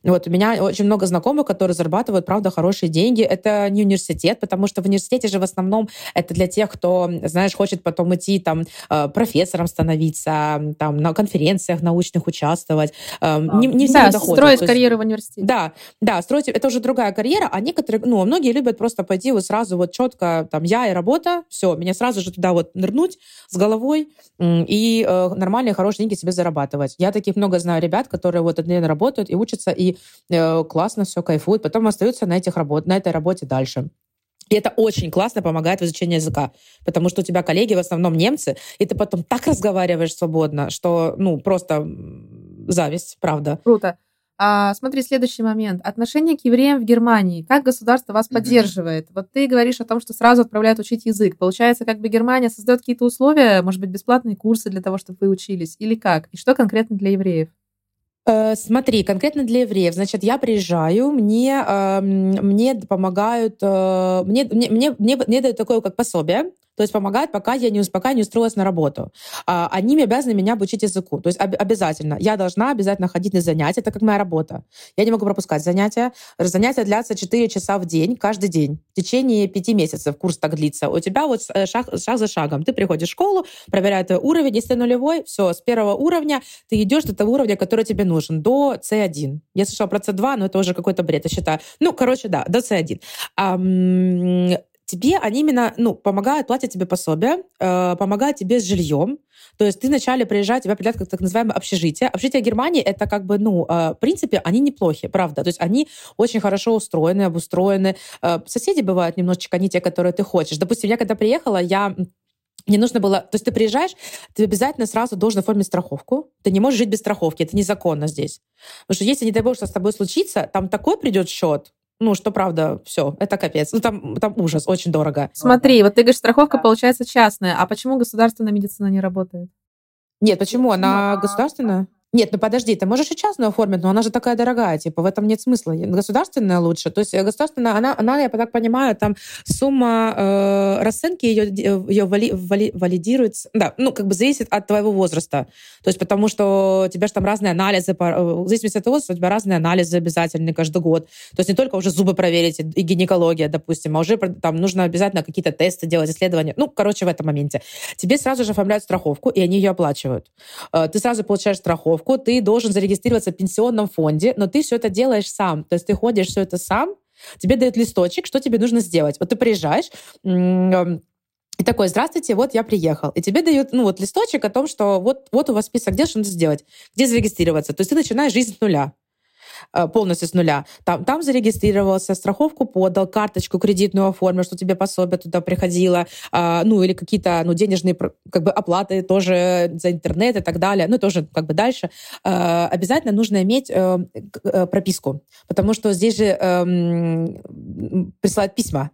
Вот, у меня очень много знакомых, которые зарабатывают, правда, хорошие деньги. Это не университет, потому что в университете же в основном это для тех, кто, знаешь, хочет потом идти там э, профессором становиться, там на конференциях научных участвовать. Э, не, не все да, доходят. строить карьеру в университете. Да, да, строить, это уже другая карьера, а некоторые, ну, многие любят просто пойти вот сразу вот четко, там, я и работа, все, меня сразу же туда вот нырнуть с головой и э, нормальные, хорошие деньги себе зарабатывать. Я таких много знаю ребят, которые вот одни работают и учатся учатся, и э, классно все кайфуют, потом остаются на, этих работ, на этой работе дальше. И это очень классно помогает в изучении языка, потому что у тебя коллеги в основном немцы, и ты потом так разговариваешь свободно, что, ну, просто зависть, правда. Круто. А, смотри, следующий момент. Отношение к евреям в Германии. Как государство вас поддерживает? Вот ты говоришь о том, что сразу отправляют учить язык. Получается, как бы Германия создает какие-то условия, может быть, бесплатные курсы для того, чтобы вы учились? Или как? И что конкретно для евреев? Э, смотри, конкретно для евреев, значит, я приезжаю, мне, э, мне помогают, э, мне, мне, мне, мне дают такое как пособие, то есть помогает, пока я не, пока не устроилась на работу. А, они обязаны меня обучить языку. То есть об, обязательно. Я должна обязательно ходить на занятия. Это как моя работа. Я не могу пропускать занятия. Занятия длятся 4 часа в день, каждый день. В течение 5 месяцев курс так длится. У тебя вот шаг, шаг за шагом. Ты приходишь в школу, проверяют твой уровень. Если нулевой, все, с первого уровня ты идешь до того уровня, который тебе нужен, до C1. Я слышала про C2, но это уже какой-то бред, я считаю. Ну, короче, да, до C1. Тебе они именно ну, помогают, платят тебе пособие, э, помогают тебе с жильем. То есть ты вначале приезжаешь, тебя определяют как так называемое общежитие. Общежитие Германии — это как бы, ну, э, в принципе, они неплохи, правда. То есть они очень хорошо устроены, обустроены. Э, соседи бывают немножечко не те, которые ты хочешь. Допустим, я когда приехала, я мне нужно было... То есть ты приезжаешь, ты обязательно сразу должен оформить страховку. Ты не можешь жить без страховки. Это незаконно здесь. Потому что если, не дай бог, что с тобой случится, там такой придет счет, ну, что правда, все, это капец. Ну, там, там ужас, очень дорого. Смотри, вот ты говоришь, страховка получается частная. А почему государственная медицина не работает? Нет, почему? Она государственная? Нет, ну подожди, ты можешь и частную оформить, но она же такая дорогая, типа в этом нет смысла. Государственная лучше. То есть государственная, она, она я так понимаю, там сумма э, расценки ее, ее вали, вали, валидируется, да, ну как бы зависит от твоего возраста. То есть потому что у тебя же там разные анализы, э, в зависимости от того, у тебя разные анализы обязательны каждый год. То есть не только уже зубы проверить и гинекология, допустим, а уже там нужно обязательно какие-то тесты делать, исследования. Ну, короче, в этом моменте. Тебе сразу же оформляют страховку, и они ее оплачивают. Э, ты сразу получаешь страховку, страховку, ты должен зарегистрироваться в пенсионном фонде, но ты все это делаешь сам. То есть ты ходишь все это сам, тебе дают листочек, что тебе нужно сделать. Вот ты приезжаешь, и такой, здравствуйте, вот я приехал. И тебе дают, ну, вот листочек о том, что вот, вот у вас список дел, что надо сделать, где зарегистрироваться. То есть ты начинаешь жизнь с нуля. Э, полностью с нуля. Там, там зарегистрировался, страховку подал, карточку кредитную оформил, что тебе пособие туда приходило, а, ну или какие-то ну, денежные как бы оплаты тоже за интернет и так далее, ну тоже как бы дальше. Э, обязательно нужно иметь э, прописку, потому что здесь же эм, присылают письма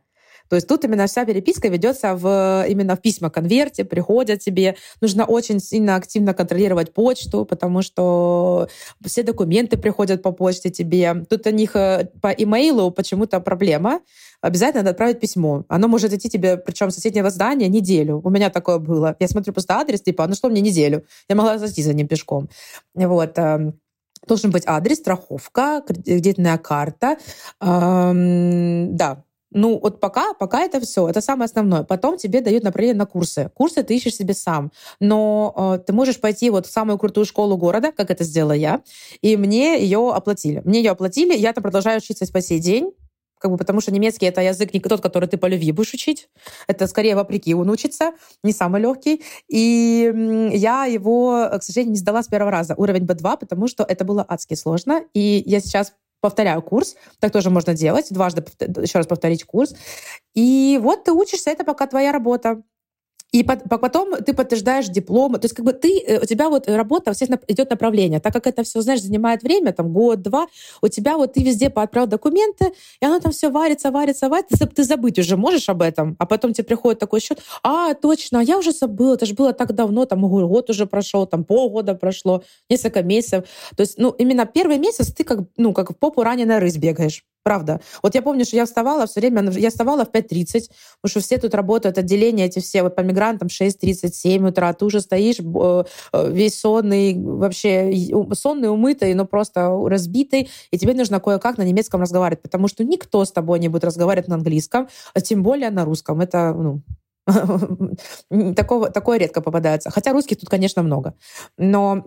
то есть тут именно вся переписка ведется в, именно в письма-конверте, приходят тебе. Нужно очень сильно активно контролировать почту, потому что все документы приходят по почте тебе. Тут у них э, по имейлу почему-то проблема. Обязательно надо отправить письмо. Оно может идти тебе, причем соседнего здания, неделю. У меня такое было. Я смотрю просто адрес, типа, «А ну что мне неделю? Я могла зайти за ним пешком. Вот эм, должен быть адрес, страховка, кредитная карта. Эм, да, ну, вот пока, пока это все, это самое основное. Потом тебе дают направление на курсы. Курсы ты ищешь себе сам. Но э, ты можешь пойти вот в самую крутую школу города, как это сделала я, и мне ее оплатили. Мне ее оплатили, я там продолжаю учиться по сей день, как бы потому что немецкий это язык не тот, который ты по любви будешь учить. Это скорее вопреки он учится, не самый легкий. И я его, к сожалению, не сдала с первого раза. Уровень B2, потому что это было адски сложно. И я сейчас повторяю курс. Так тоже можно делать. Дважды еще раз повторить курс. И вот ты учишься, это пока твоя работа. И потом ты подтверждаешь диплом. То есть как бы ты, э, у тебя вот работа, естественно, идет направление. Так как это все, знаешь, занимает время, там год-два, у тебя вот ты везде поотправил документы, и оно там все варится, варится, варится. Ты, забыть уже можешь об этом, а потом тебе приходит такой счет, а, точно, я уже забыла, это же было так давно, там год уже прошел, там полгода прошло, несколько месяцев. То есть, ну, именно первый месяц ты как, ну, как в попу раненая рысь бегаешь. Правда. Вот я помню, что я вставала все время, я вставала в 5.30, потому что все тут работают, отделения эти все, вот по мигрантам 6.30, 7 утра, ты уже стоишь э, весь сонный, вообще сонный, умытый, но просто разбитый, и тебе нужно кое-как на немецком разговаривать, потому что никто с тобой не будет разговаривать на английском, а тем более на русском. Это, ну, такого, такое редко попадается. Хотя русских тут, конечно, много. Но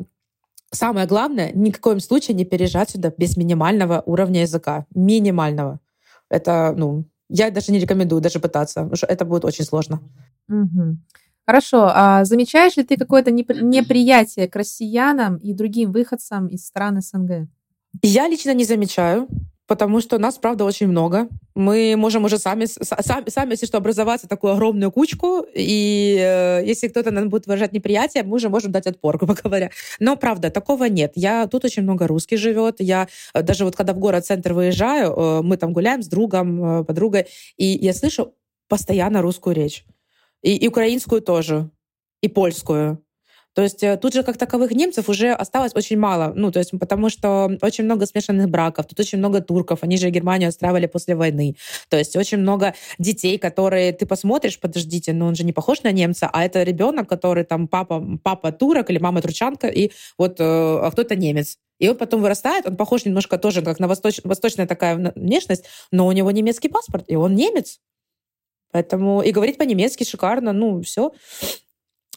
Самое главное, ни в коем случае не переезжать сюда без минимального уровня языка. Минимального. Это, ну, я даже не рекомендую даже пытаться, потому что это будет очень сложно. Угу. Хорошо. А замечаешь ли ты какое-то неприятие к россиянам и другим выходцам из стран СНГ? Я лично не замечаю потому что нас, правда, очень много. Мы можем уже сами, сами, сами если что, образоваться такую огромную кучку, и э, если кто-то нам будет выражать неприятие, мы уже можем дать отпор, грубо говоря. Но, правда, такого нет. Я, тут очень много русских живет. Я э, даже вот когда в город-центр выезжаю, э, мы там гуляем с другом, э, подругой, и я слышу постоянно русскую речь. И, и украинскую тоже, и польскую. То есть э, тут же как таковых немцев уже осталось очень мало, ну, то есть потому что очень много смешанных браков, тут очень много турков, они же Германию устраивали после войны. То есть очень много детей, которые ты посмотришь, подождите, но он же не похож на немца, а это ребенок, который там папа, папа турок или мама турчанка, и вот э, а кто-то немец. И он потом вырастает, он похож немножко тоже как на восточ... восточная такая внешность, но у него немецкий паспорт, и он немец. Поэтому и говорить по-немецки шикарно, ну, все.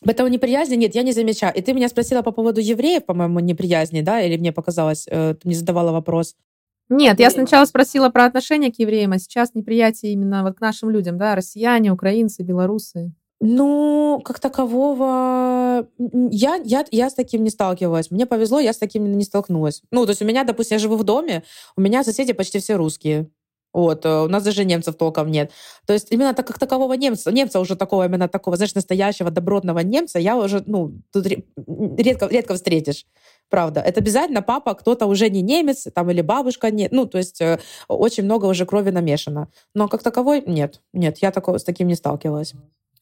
Этого неприязни нет, я не замечаю. И ты меня спросила по поводу евреев, по-моему, неприязни, да, или мне показалось, э, ты мне задавала вопрос. Нет, я сначала спросила про отношение к евреям, а сейчас неприятие именно вот к нашим людям, да, россияне, украинцы, белорусы. Ну, как такового, я, я, я с таким не сталкивалась. Мне повезло, я с таким не столкнулась. Ну, то есть у меня, допустим, я живу в доме, у меня соседи почти все русские. Вот, э, у нас даже немцев толком нет. То есть именно так как такового немца, немца уже такого, именно такого, знаешь, настоящего добротного немца, я уже, ну, тут редко, редко встретишь. Правда. Это обязательно папа, кто-то уже не немец, там, или бабушка нет. Ну, то есть э, очень много уже крови намешано. Но как таковой нет. Нет, я такого, с таким не сталкивалась.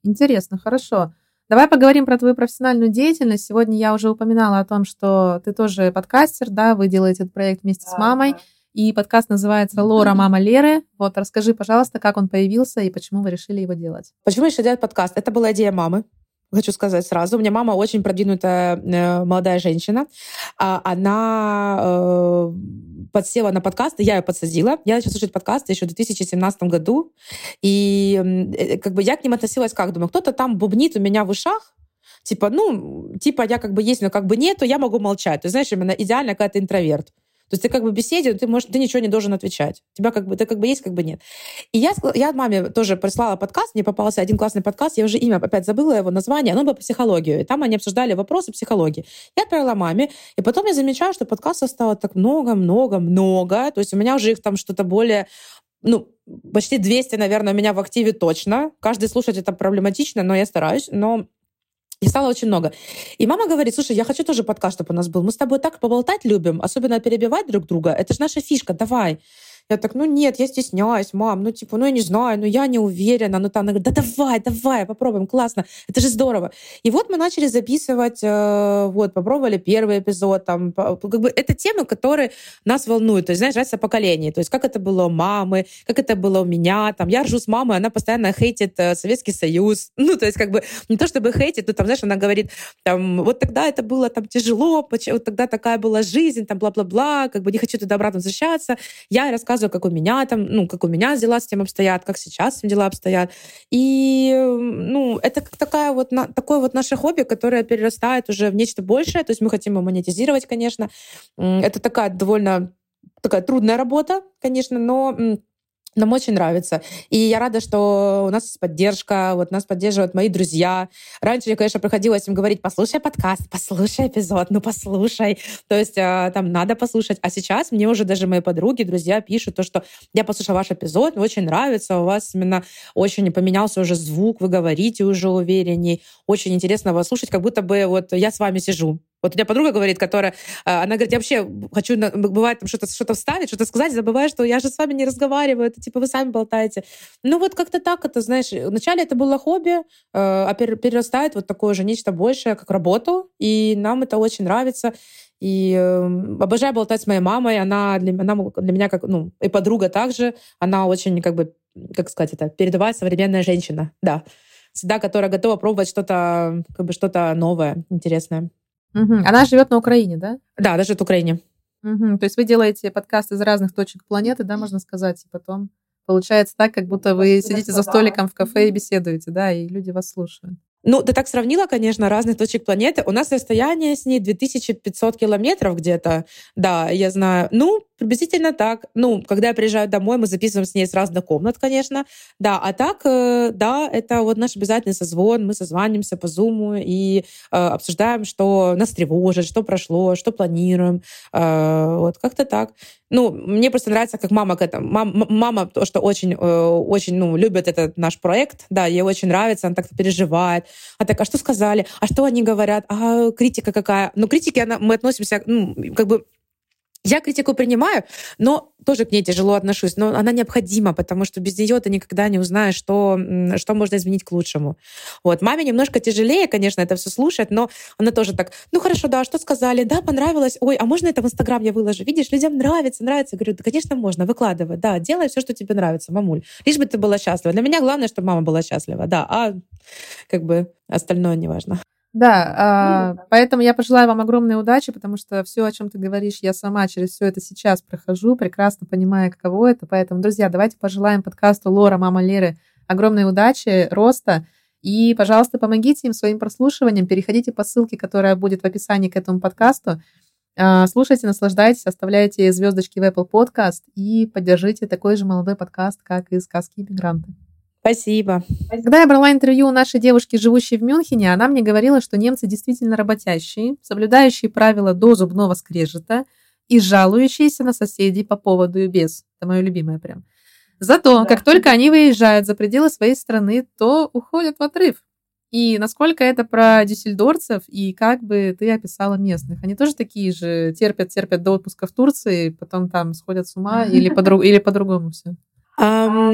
Интересно, хорошо. Давай поговорим про твою профессиональную деятельность. Сегодня я уже упоминала о том, что ты тоже подкастер, да, вы делаете этот проект вместе с мамой. И подкаст называется «Лора, мама Леры». Вот расскажи, пожалуйста, как он появился и почему вы решили его делать. Почему решили делать подкаст? Это была идея мамы хочу сказать сразу. У меня мама очень продвинутая э, молодая женщина. А она э, подсела на подкасты, я ее подсадила. Я начала слушать подкасты еще в 2017 году. И э, как бы я к ним относилась как? Думаю, кто-то там бубнит у меня в ушах, типа, ну, типа я как бы есть, но как бы нету, я могу молчать. Ты знаешь, именно идеально, когда ты интроверт. То есть ты как бы беседе, ты, можешь, ты ничего не должен отвечать. Тебя как бы, ты как бы есть, как бы нет. И я, я маме тоже прислала подкаст, мне попался один классный подкаст, я уже имя опять забыла его название, оно было по психологию. И там они обсуждали вопросы психологии. Я отправила маме, и потом я замечаю, что подкастов стало так много-много-много. То есть у меня уже их там что-то более ну, почти 200, наверное, у меня в активе точно. Каждый слушать это проблематично, но я стараюсь. Но и стало очень много. И мама говорит, слушай, я хочу тоже подкаст, чтобы у нас был. Мы с тобой так поболтать любим, особенно перебивать друг друга. Это же наша фишка, давай. Я так, ну нет, я стесняюсь, мам, ну типа, ну я не знаю, ну я не уверена. Ну там, она говорит, да давай, давай, попробуем, классно, это же здорово. И вот мы начали записывать, э, вот, попробовали первый эпизод, там, как бы это темы, которые нас волнуют, то есть, знаешь, разница поколений, то есть как это было у мамы, как это было у меня, там, я ржу с мамой, она постоянно хейтит э, Советский Союз, ну, то есть как бы не то чтобы хейтит, но там, знаешь, она говорит, там, вот тогда это было там тяжело, вот тогда такая была жизнь, там, бла-бла-бла, как бы не хочу туда обратно возвращаться. Я рассказываю рассказываю, как у меня там, ну, как у меня дела с тем обстоят, как сейчас дела обстоят. И, ну, это как такая вот, на, такое вот наше хобби, которое перерастает уже в нечто большее. То есть мы хотим его монетизировать, конечно. Это такая довольно такая трудная работа, конечно, но нам очень нравится. И я рада, что у нас есть поддержка, вот нас поддерживают мои друзья. Раньше я, конечно, приходилось им говорить, послушай подкаст, послушай эпизод, ну послушай. То есть а, там надо послушать. А сейчас мне уже даже мои подруги, друзья пишут то, что я послушала ваш эпизод, мне очень нравится, у вас именно очень поменялся уже звук, вы говорите уже уверенней. Очень интересно вас слушать, как будто бы вот я с вами сижу. Вот у меня подруга говорит, которая, а, она говорит, я вообще хочу, бывает, там что-то что вставить, что-то сказать, забываю, что я же с вами не разговариваю, это типа вы сами болтаете. Ну вот как-то так это, знаешь, вначале это было хобби, э, а перерастает вот такое же нечто большее, как работу, и нам это очень нравится. И э, обожаю болтать с моей мамой. Она для, она для меня как, ну, и подруга также. Она очень, как бы, как сказать это, передовая современная женщина, да. Всегда, которая готова пробовать что-то, как бы, что-то новое, интересное. Угу. Она живет на Украине, да? Да, она живет в Украине. Угу. То есть вы делаете подкаст из разных точек планеты, да, можно сказать, и потом получается так, как будто вы сидите за столиком в кафе и беседуете, да, и люди вас слушают. Ну, ты так сравнила, конечно, разных точек планеты. У нас расстояние с ней 2500 километров где-то. Да, я знаю. Ну, приблизительно так. Ну, когда я приезжаю домой, мы записываем с ней с разных комнат, конечно. Да, а так, э, да, это вот наш обязательный созвон. Мы созванимся по зуму и э, обсуждаем, что нас тревожит, что прошло, что планируем. Э, вот как-то так. Ну, мне просто нравится, как мама к этому. Мам, мама то, что очень, очень, ну, любит этот наш проект, да, ей очень нравится, она так переживает. А так, а что сказали? А что они говорят? А критика какая? Ну, критики она, мы относимся, ну, как бы я критику принимаю, но тоже к ней тяжело отношусь. Но она необходима, потому что без нее ты никогда не узнаешь, что, что можно изменить к лучшему. Вот. Маме немножко тяжелее, конечно, это все слушать, но она тоже так, ну хорошо, да, что сказали? Да, понравилось. Ой, а можно это в Инстаграм я выложу? Видишь, людям нравится, нравится. говорю, да, конечно, можно, выкладывай. Да, делай все, что тебе нравится, мамуль. Лишь бы ты была счастлива. Для меня главное, чтобы мама была счастлива, да, а как бы остальное не важно. Да, ну, поэтому я пожелаю вам огромной удачи, потому что все, о чем ты говоришь, я сама через все это сейчас прохожу, прекрасно понимая, каково это. Поэтому, друзья, давайте пожелаем подкасту Лора, мама Леры огромной удачи, роста. И, пожалуйста, помогите им своим прослушиванием. Переходите по ссылке, которая будет в описании к этому подкасту. А, слушайте, наслаждайтесь, оставляйте звездочки в Apple Podcast и поддержите такой же молодой подкаст, как и «Сказки иммигранты». Спасибо. Когда я брала интервью у нашей девушки, живущей в Мюнхене, она мне говорила, что немцы действительно работящие, соблюдающие правила до зубного скрежета и жалующиеся на соседей по поводу и без. Это мое любимое прям. Зато, да. как только они выезжают за пределы своей страны, то уходят в отрыв. И насколько это про дюссельдорцев, и как бы ты описала местных? Они тоже такие же терпят, терпят до отпуска в Турции, потом там сходят с ума или по-другому все? Um,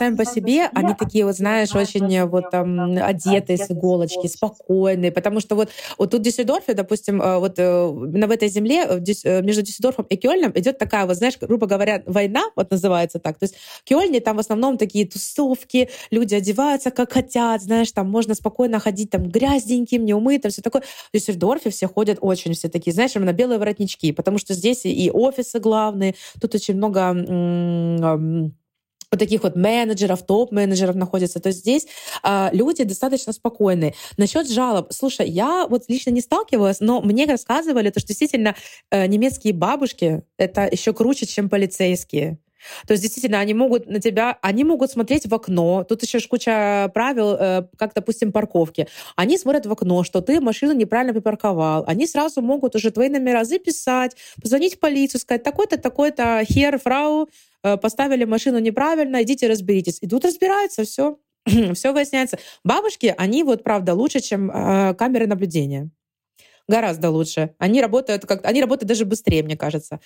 сами по себе, они такие вот, знаешь, очень вот там одетые с иголочки, спокойные, потому что вот, вот тут в Дюссельдорфе, допустим, э, вот именно в этой земле э, между Дюссельдорфом и Кёльном идет такая вот, знаешь, грубо говоря, война, вот называется так. То есть в Кёльне там в основном такие тусовки, люди одеваются как хотят, знаешь, там можно спокойно ходить там грязненьким, неумытым, все такое. В Дюссельдорфе все ходят очень все такие, знаешь, именно белые воротнички, потому что здесь и офисы главные, тут очень много вот таких вот менеджеров, топ-менеджеров находится, то здесь э, люди достаточно спокойные. Насчет жалоб, слушай, я вот лично не сталкивалась, но мне рассказывали, то, что действительно э, немецкие бабушки это еще круче, чем полицейские. То есть действительно они могут на тебя, они могут смотреть в окно. Тут еще куча правил, э, как, допустим, парковки. Они смотрят в окно, что ты машину неправильно припарковал. Они сразу могут уже твои номера записать, позвонить в полицию, сказать, такой-то, такой-то, хер, фрау, поставили машину неправильно, идите разберитесь. И тут разбираются, все. все выясняется. Бабушки, они вот, правда, лучше, чем э, камеры наблюдения гораздо лучше. Они работают как они работают даже быстрее, мне кажется.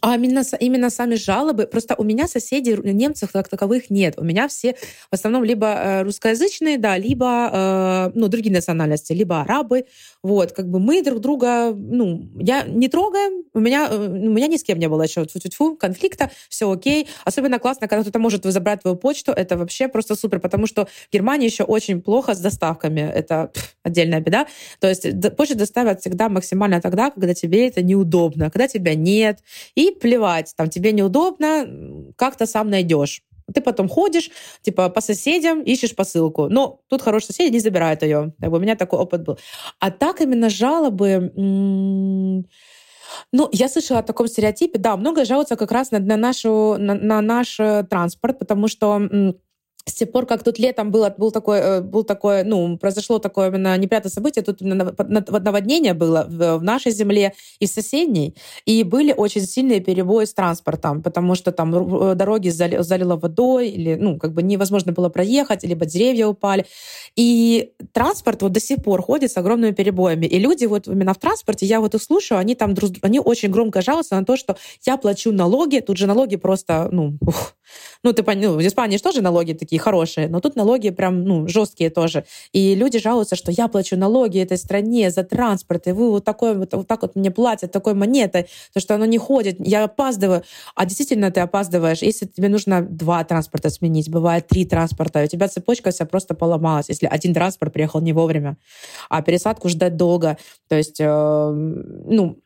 А именно, именно сами жалобы. Просто у меня соседей немцев как таковых нет. У меня все в основном либо э, русскоязычные, да, либо э, ну, другие национальности, либо арабы. Вот, как бы мы друг друга, ну, я не трогаем. У меня, э, у меня ни с кем не было еще тьфу -тьфу -тьфу, конфликта, все окей. Особенно классно, когда кто-то может забрать твою почту. Это вообще просто супер, потому что в Германии еще очень плохо с доставками. Это пфф, отдельная беда. То есть почту доставят всегда максимально тогда, когда тебе это неудобно, когда тебя нет и плевать, там тебе неудобно, как то сам найдешь. Ты потом ходишь, типа, по соседям, ищешь посылку. Но тут хорошие соседи не забирают ее. Бы у меня такой опыт был. А так именно жалобы... Ну, я слышала о таком стереотипе. Да, много жалуются как раз на, на, нашу, на, на наш э, транспорт, потому что с тех пор, как тут летом было, был такой, э, был такой, ну, произошло такое именно неприятное событие, тут наводнение было в, в нашей земле и в соседней, и были очень сильные перебои с транспортом, потому что там э, дороги залило водой, или, ну, как бы невозможно было проехать, либо деревья упали. И транспорт вот до сих пор ходит с огромными перебоями. И люди вот именно в транспорте, я вот их слушаю, они там, они очень громко жалуются на то, что я плачу налоги, тут же налоги просто, ну, ух, ну, ты понял, ну, в Испании же тоже налоги такие хорошие, но тут налоги прям, ну, жесткие тоже. И люди жалуются, что я плачу налоги этой стране за транспорт, и вы вот, такой, вот, вот так вот мне платят, такой монетой, то, что оно не ходит, я опаздываю. А действительно ты опаздываешь, если тебе нужно два транспорта сменить, бывает три транспорта, у тебя цепочка вся просто поломалась, если один транспорт приехал не вовремя, а пересадку ждать долго. То есть, э, ну,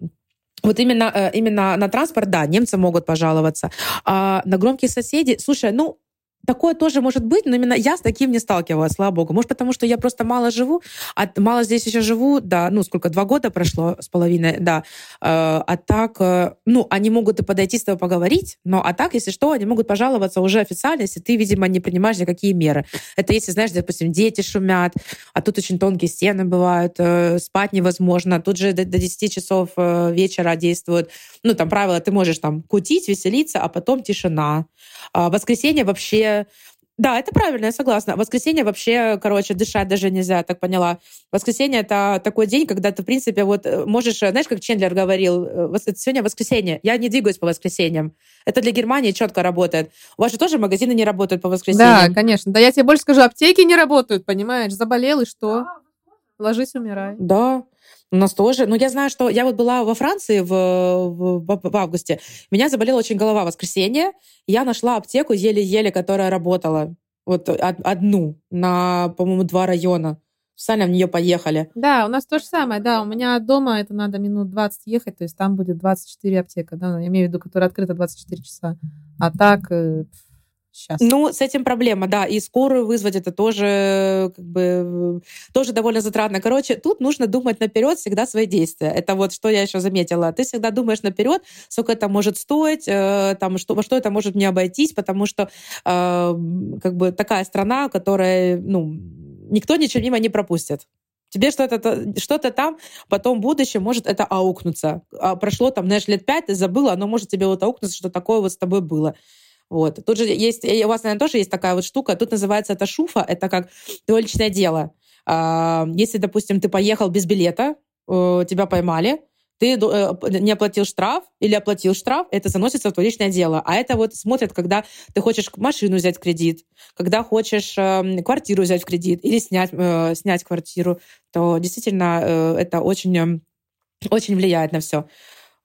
вот именно, э, именно на транспорт, да, немцы могут пожаловаться. А на громких соседей, слушай, ну, Такое тоже может быть, но именно я с таким не сталкивалась, слава богу. Может, потому что я просто мало живу, а мало здесь еще живу, да, ну, сколько, два года прошло с половиной, да. Э, а так, э, ну, они могут и подойти с тобой поговорить, но а так, если что, они могут пожаловаться уже официально, если ты, видимо, не принимаешь никакие меры. Это если, знаешь, допустим, дети шумят, а тут очень тонкие стены бывают, э, спать невозможно, тут же до, до 10 часов вечера действуют, ну, там правила, ты можешь там кутить, веселиться, а потом тишина. А воскресенье вообще да, это правильно, я согласна. Воскресенье вообще, короче, дышать даже нельзя, так поняла. Воскресенье — это такой день, когда ты, в принципе, вот э, можешь, э, знаешь, как Чендлер говорил, э, сегодня воскресенье, я не двигаюсь по воскресеньям. Это для Германии четко работает. У вас же тоже магазины не работают по воскресеньям? Да, конечно. Да я тебе больше скажу, аптеки не работают, понимаешь? Заболел, и что? Ложись, умирай. Да. У нас тоже. Но я знаю, что я вот была во Франции в, в, в августе. Меня заболела очень голова в воскресенье. Я нашла аптеку еле-еле, которая работала. Вот одну на, по-моему, два района. Сами в нее поехали. Да, у нас то же самое, да. У меня дома это надо минут 20 ехать, то есть там будет 24 аптека, да, я имею в виду, которая открыта 24 часа. А так, э, сейчас. Ну, с этим проблема, да. И скорую вызвать это тоже как бы тоже довольно затратно. Короче, тут нужно думать наперед всегда свои действия. Это вот что я еще заметила. Ты всегда думаешь наперед, сколько это может стоить, э, там, что, во что это может мне обойтись, потому что э, как бы такая страна, которая, ну, никто ничего мимо не пропустит. Тебе что-то что там потом в будущем может это аукнуться. А прошло там, знаешь, лет пять, ты забыла, оно может тебе вот аукнуться, что такое вот с тобой было. Вот. Тут же есть, у вас, наверное, тоже есть такая вот штука, тут называется это шуфа, это как твое личное дело. А, если, допустим, ты поехал без билета, э, тебя поймали, ты э, не оплатил штраф или оплатил штраф, это заносится в твое личное дело. А это вот смотрят, когда ты хочешь машину взять в кредит, когда хочешь эм, квартиру взять в кредит или снять, э, снять квартиру, то действительно это очень, эм, очень влияет на все.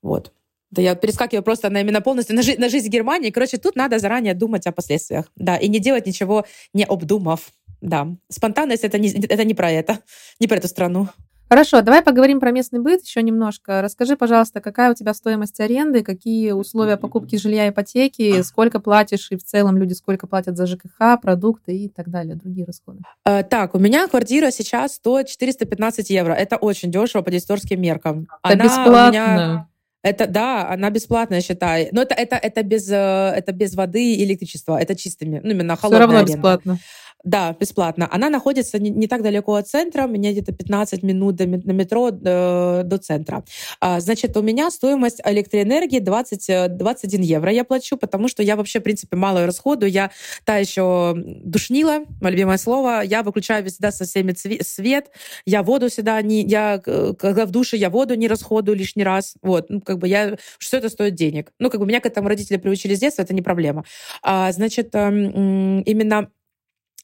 Вот. Да я перескакиваю просто на именно полностью на, жи- на жизнь Германии. Короче, тут надо заранее думать о последствиях. Да, и не делать ничего не обдумав. Да, спонтанность это не, это не про это, не про эту страну. Хорошо, давай поговорим про местный быт еще немножко. Расскажи, пожалуйста, какая у тебя стоимость аренды, какие условия покупки жилья, ипотеки, сколько платишь и в целом люди сколько платят за ЖКХ, продукты и так далее, другие расходы. Э, так, у меня квартира сейчас стоит 415 евро. Это очень дешево по дисторским меркам. Это Она бесплатно. Меня... Это да, она бесплатная, считай. Но это это это без э, это без воды и электричества. Это чистыми, ну именно холодная. Все равно аренда. бесплатно. Да, бесплатно. Она находится не, не так далеко от центра, меня где-то 15 минут до, на метро до, до центра. А, значит, у меня стоимость электроэнергии 20, 21 евро я плачу, потому что я вообще, в принципе, мало расходую. Я та еще душнила, мое любимое слово. Я выключаю всегда со всеми свет, я воду всегда не... Я, когда в душе, я воду не расходую лишний раз. Вот, ну, как бы я... Все это стоит денег. Ну, как бы меня к этому родители приучили с детства, это не проблема. А, значит, эм, именно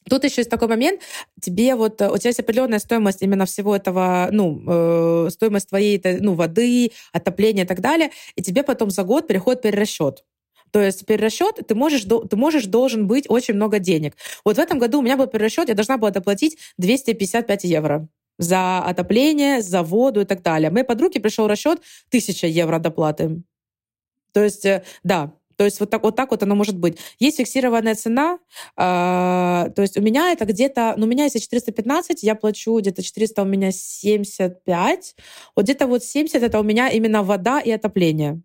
Тут еще есть такой момент, тебе вот, у тебя есть определенная стоимость именно всего этого, ну, э, стоимость твоей ну, воды, отопления и так далее, и тебе потом за год приходит перерасчет. То есть перерасчет, ты можешь, ты можешь, должен быть очень много денег. Вот в этом году у меня был перерасчет, я должна была доплатить 255 евро за отопление, за воду и так далее. Моей подруге пришел расчет 1000 евро доплаты. То есть, э, да, то есть вот так вот, так вот оно может быть. Есть фиксированная цена, э, то есть у меня это где-то, ну у меня если 415, я плачу где-то 400, у меня 75, вот где-то вот 70 это у меня именно вода и отопление.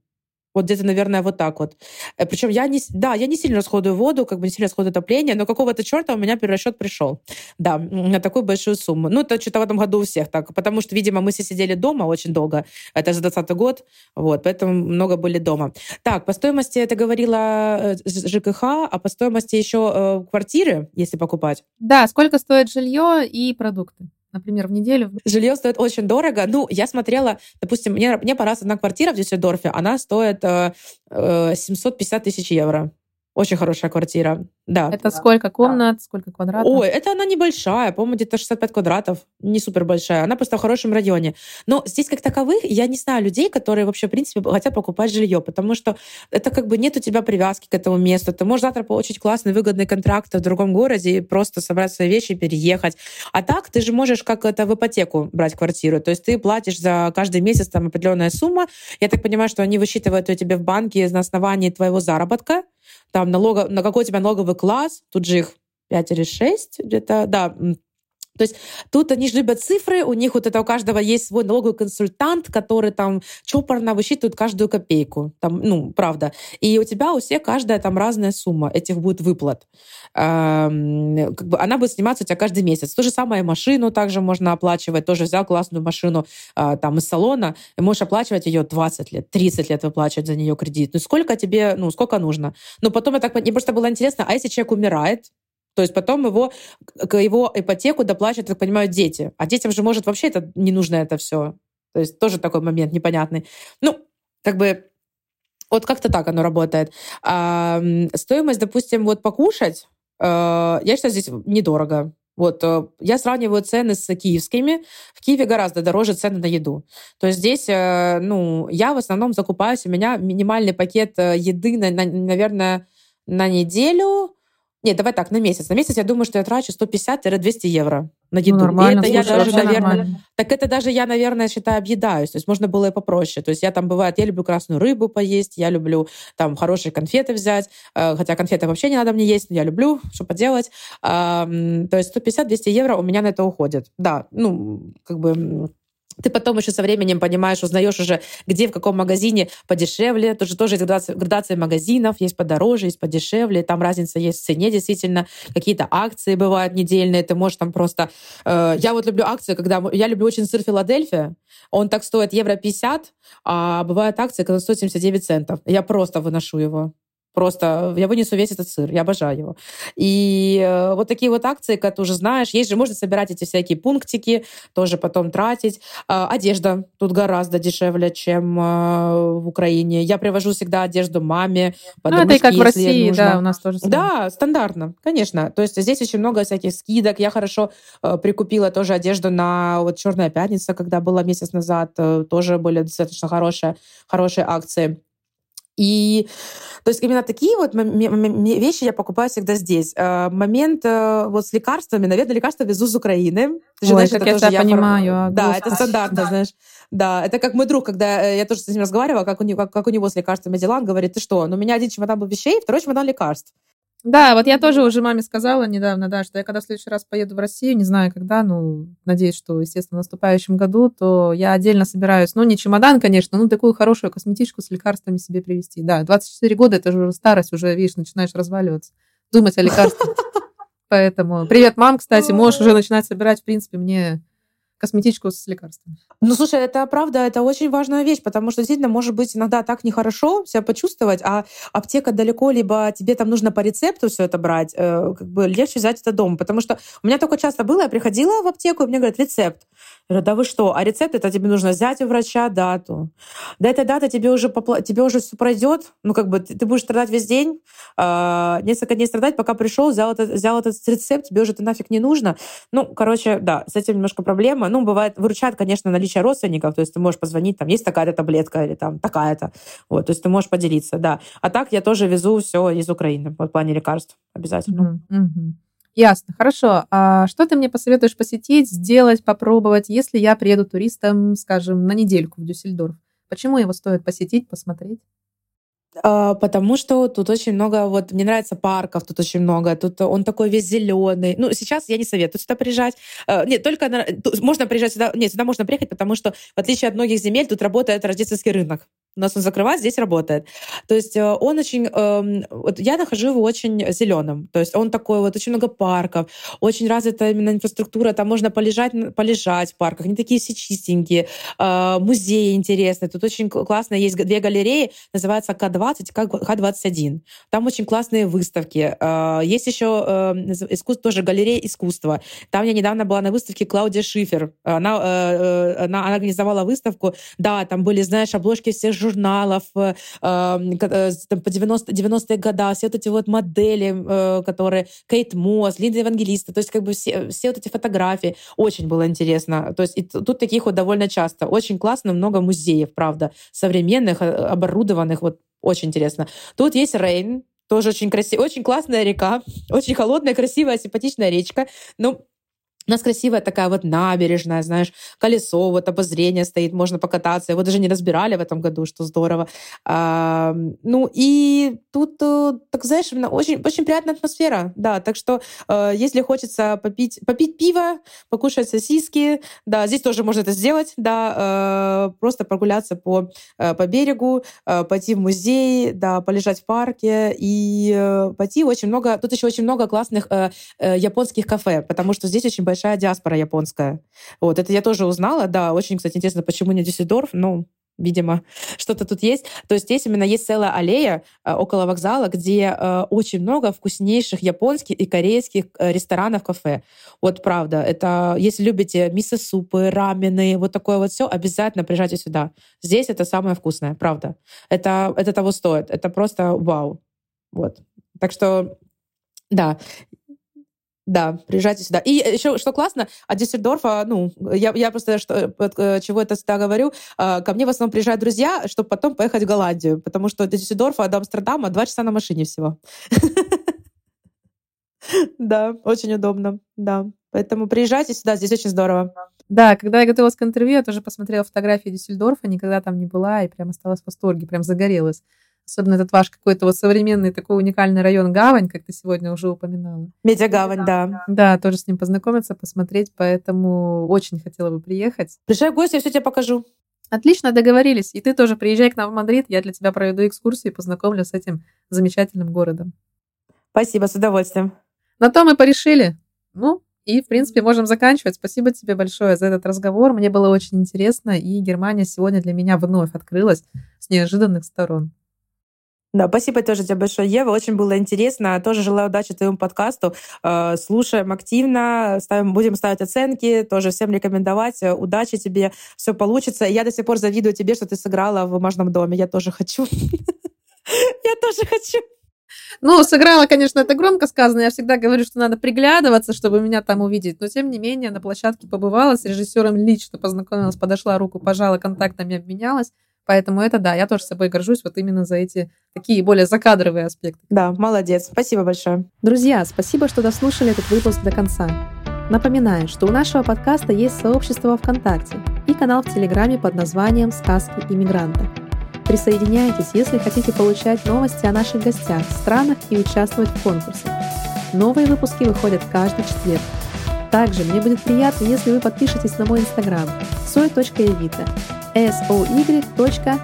Вот где-то, наверное, вот так вот. Э, Причем я не, да, я не сильно расходую воду, как бы не сильно расходую отопление, но какого-то черта у меня перерасчет пришел. Да, на такую большую сумму. Ну, это что-то в этом году у всех так. Потому что, видимо, мы все сидели дома очень долго. Это же 20 год. Вот, поэтому много были дома. Так, по стоимости это говорила э, ЖКХ, а по стоимости еще э, квартиры, если покупать? Да, сколько стоит жилье и продукты? Например, в неделю. Жилье стоит очень дорого. Ну, я смотрела, допустим, мне, мне понравилась одна квартира в Дюссельдорфе, она стоит э, э, 750 тысяч евро. Очень хорошая квартира. Да. Это сколько комнат, да. сколько квадратов? Ой, это она небольшая, по-моему, где-то 65 квадратов, не супер большая. Она просто в хорошем районе. Но здесь как таковых я не знаю людей, которые вообще, в принципе, хотят покупать жилье, потому что это как бы нет у тебя привязки к этому месту. Ты можешь завтра получить классный, выгодный контракт в другом городе и просто собрать свои вещи и переехать. А так ты же можешь как это в ипотеку брать квартиру. То есть ты платишь за каждый месяц там определенная сумма. Я так понимаю, что они высчитывают ее тебе в банке на основании твоего заработка, там налога, на какой у тебя налоговый класс, тут же их 5 или 6 где-то, да, то есть тут они же любят цифры, у них вот это у каждого есть свой налоговый консультант, который там чопорно высчитывает каждую копейку. Там, ну, правда. И у тебя у всех каждая там разная сумма этих будет выплат. Эм, как бы она будет сниматься у тебя каждый месяц. То же самое машину также можно оплачивать. Тоже взял классную машину э, там из салона, и можешь оплачивать ее 20 лет, 30 лет выплачивать за нее кредит. Ну, сколько тебе, ну, сколько нужно? Но потом я так, мне просто было интересно, а если человек умирает, то есть потом его, его ипотеку доплачивают, так понимаю, дети. А детям же, может, вообще это не нужно это все. То есть тоже такой момент непонятный. Ну, как бы вот как-то так оно работает. А, стоимость, допустим, вот покушать, а, я считаю, здесь недорого. Вот, э, я сравниваю цены с киевскими. В Киеве гораздо дороже цены на еду. То есть здесь, э, ну, я в основном закупаюсь, у меня минимальный пакет э, еды, на, на, наверное, на неделю Нет, давай так, на месяц. На месяц я думаю, что я трачу 150-200 евро на еду. Ну, нормально, и это слушай, я даже, наверное, нормально. так это даже я, наверное, считаю, объедаюсь. То есть можно было и попроще. То есть я там бывает, я люблю красную рыбу поесть, я люблю там хорошие конфеты взять, э, хотя конфеты вообще не надо мне есть, но я люблю, что поделать. То есть 150-200 евро у меня на это уходит. Да, ну, как бы ты потом еще со временем понимаешь, узнаешь уже, где, в каком магазине подешевле. Тоже, тоже есть градация, градация магазинов, есть подороже, есть подешевле. Там разница есть в цене, действительно. Какие-то акции бывают недельные. Ты можешь там просто... Э, я вот люблю акции, когда... Я люблю очень сыр Филадельфия. Он так стоит евро 50, а бывают акции, когда стоит 79 центов. Я просто выношу его. Просто я вынесу весь этот сыр, я обожаю его. И э, вот такие вот акции, как ты уже знаешь, есть же, можно собирать эти всякие пунктики, тоже потом тратить. Э, одежда тут гораздо дешевле, чем э, в Украине. Я привожу всегда одежду маме, Ну, это и как в России, да, у нас тоже. Да, стандартно, конечно. То есть здесь очень много всяких скидок. Я хорошо э, прикупила тоже одежду на вот Черная пятница, когда была месяц назад, тоже были достаточно хорошие, хорошие акции. И то есть именно такие вот вещи я покупаю всегда здесь. Э, момент э, вот с лекарствами, наверное, лекарства везу с Украины. Ты же, Ой, знаешь, это я тоже я понимаю. А, да, это стандартно, знаешь. Да, это как мой друг, когда э, я тоже с ним разговаривала, как у него, как, как у него с лекарствами дела, он говорит, ты что, ну у меня один чемодан был вещей, второй чемодан лекарств. Да, вот я тоже уже маме сказала недавно, да, что я когда в следующий раз поеду в Россию, не знаю когда, ну, надеюсь, что, естественно, в наступающем году, то я отдельно собираюсь, ну, не чемодан, конечно, ну, такую хорошую косметичку с лекарствами себе привезти. Да, 24 года, это же уже старость, уже, видишь, начинаешь разваливаться, думать о лекарствах. Поэтому привет, мам, кстати, можешь уже начинать собирать, в принципе, мне косметичку с лекарствами. Ну, слушай, это правда, это очень важная вещь, потому что действительно может быть иногда так нехорошо себя почувствовать, а аптека далеко, либо тебе там нужно по рецепту все это брать, э, как бы легче взять это дома. Потому что у меня такое часто было, я приходила в аптеку, и мне говорят, рецепт. Я говорю, да вы что? А рецепт это тебе нужно взять у врача дату. Да эта дата тебе уже, попла... тебе уже все пройдет, ну как бы ты будешь страдать весь день, э, несколько дней страдать, пока пришел, взял, этот, взял этот рецепт, тебе уже это нафиг не нужно. Ну, короче, да, с этим немножко проблема. Ну, бывает, выручает, конечно, наличие родственников, то есть ты можешь позвонить, там, есть такая-то таблетка или там такая-то. Вот, то есть ты можешь поделиться, да. А так я тоже везу все из Украины в плане лекарств обязательно. Mm-hmm. Ясно, хорошо. А что ты мне посоветуешь посетить, сделать, попробовать, если я приеду туристом, скажем, на недельку в Дюссельдорф? Почему его стоит посетить, посмотреть? А, потому что тут очень много, вот мне нравится парков, тут очень много, тут он такой весь зеленый. Ну, сейчас я не советую сюда приезжать. А, нет, только на, можно приезжать сюда, нет, сюда можно приехать, потому что в отличие от многих земель тут работает рождественский рынок. У нас он закрывает, здесь работает. То есть э, он очень... Эм, вот я нахожу его очень зеленым. То есть он такой вот, очень много парков, очень развита именно инфраструктура. Там можно полежать, полежать в парках. Они такие все чистенькие. Э, музеи интересные. Тут очень классно. Есть две галереи, называется К-20 и К-21. Там очень классные выставки. Э, есть еще искусство, тоже галерея искусства. Там я недавно была на выставке Клаудия Шифер. Она, она, она организовала выставку. Да, там были, знаешь, обложки всех журналов э, э, там, по 90, 90-е годы, все вот эти вот модели, э, которые Кейт Мосс, Линда Евангелиста, то есть как бы все, все вот эти фотографии. Очень было интересно. То есть и тут таких вот довольно часто. Очень классно, много музеев, правда, современных, оборудованных, вот очень интересно. Тут есть Рейн, тоже очень красивая, очень классная река, очень холодная, красивая, симпатичная речка. Ну, у нас красивая такая вот набережная, знаешь, колесо, вот обозрение стоит, можно покататься. Его даже не разбирали в этом году, что здорово. А, ну и тут, э, так знаешь, очень, очень приятная атмосфера, да. Так что, э, если хочется попить, попить пиво, покушать сосиски, да, здесь тоже можно это сделать, да, э, просто прогуляться по, по берегу, пойти в музей, да, полежать в парке и пойти очень много, тут еще очень много классных японских кафе, потому что здесь очень большая большая диаспора японская. Вот, это я тоже узнала, да, очень, кстати, интересно, почему не Дюссельдорф, ну, видимо, что-то тут есть. То есть здесь именно есть целая аллея э, около вокзала, где э, очень много вкуснейших японских и корейских э, ресторанов, кафе. Вот правда, это если любите мисо-супы, рамены, вот такое вот все, обязательно приезжайте сюда. Здесь это самое вкусное, правда. Это, это того стоит. Это просто вау. Вот. Так что да, да, приезжайте сюда. И еще, что классно, от Диссельдорфа, ну, я, я просто что, э, чего это всегда говорю, а, ко мне в основном приезжают друзья, чтобы потом поехать в Голландию, потому что до Диссельдорфа, до Амстердама два часа на машине всего. Да, очень удобно, да. Поэтому приезжайте сюда, здесь очень здорово. Да, когда я готовилась к интервью, я тоже посмотрела фотографии Дюссельдорфа, никогда там не была, и прям осталась в восторге, прям загорелась. Особенно этот ваш какой-то вот современный такой уникальный район Гавань, как ты сегодня уже упоминала. Медиагавань, да. Да, тоже с ним познакомиться, посмотреть, поэтому очень хотела бы приехать. Приезжай в гости, я все тебе покажу. Отлично, договорились. И ты тоже приезжай к нам в Мадрид, я для тебя проведу экскурсию и познакомлю с этим замечательным городом. Спасибо, с удовольствием. На то мы порешили. Ну, и, в принципе, можем заканчивать. Спасибо тебе большое за этот разговор. Мне было очень интересно, и Германия сегодня для меня вновь открылась с неожиданных сторон. Да, спасибо тоже тебе большое, Ева. Очень было интересно. Тоже желаю удачи твоему подкасту. Э, слушаем активно, ставим, будем ставить оценки, тоже всем рекомендовать. Удачи тебе, все получится. Я до сих пор завидую тебе, что ты сыграла в «Бумажном доме». Я тоже хочу. Я тоже хочу. Ну, сыграла, конечно, это громко сказано. Я всегда говорю, что надо приглядываться, чтобы меня там увидеть. Но, тем не менее, на площадке побывала, с режиссером лично познакомилась, подошла, руку пожала, контактами обменялась. Поэтому это да, я тоже собой горжусь вот именно за эти такие более закадровые аспекты. Да, молодец. Спасибо большое. Друзья, спасибо, что дослушали этот выпуск до конца. Напоминаю, что у нашего подкаста есть сообщество ВКонтакте и канал в Телеграме под названием «Сказки иммигранта». Присоединяйтесь, если хотите получать новости о наших гостях, странах и участвовать в конкурсах. Новые выпуски выходят каждый четверг. Также мне будет приятно, если вы подпишетесь на мой инстаграм soy.evita soy.eveta.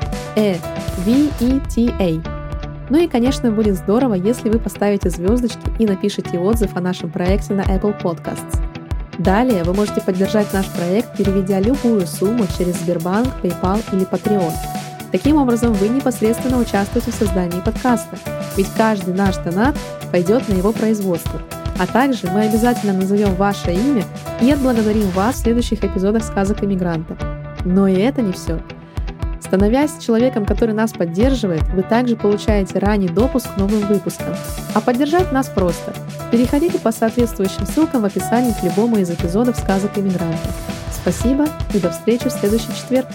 Ну и, конечно, будет здорово, если вы поставите звездочки и напишите отзыв о нашем проекте на Apple Podcasts. Далее вы можете поддержать наш проект, переведя любую сумму через Сбербанк, PayPal или Patreon. Таким образом, вы непосредственно участвуете в создании подкаста, ведь каждый наш донат пойдет на его производство. А также мы обязательно назовем ваше имя и отблагодарим вас в следующих эпизодах сказок иммигранта. Но и это не все. Становясь человеком, который нас поддерживает, вы также получаете ранний допуск к новым выпускам. А поддержать нас просто. Переходите по соответствующим ссылкам в описании к любому из эпизодов сказок иммигранта. Спасибо и до встречи в следующий четверг.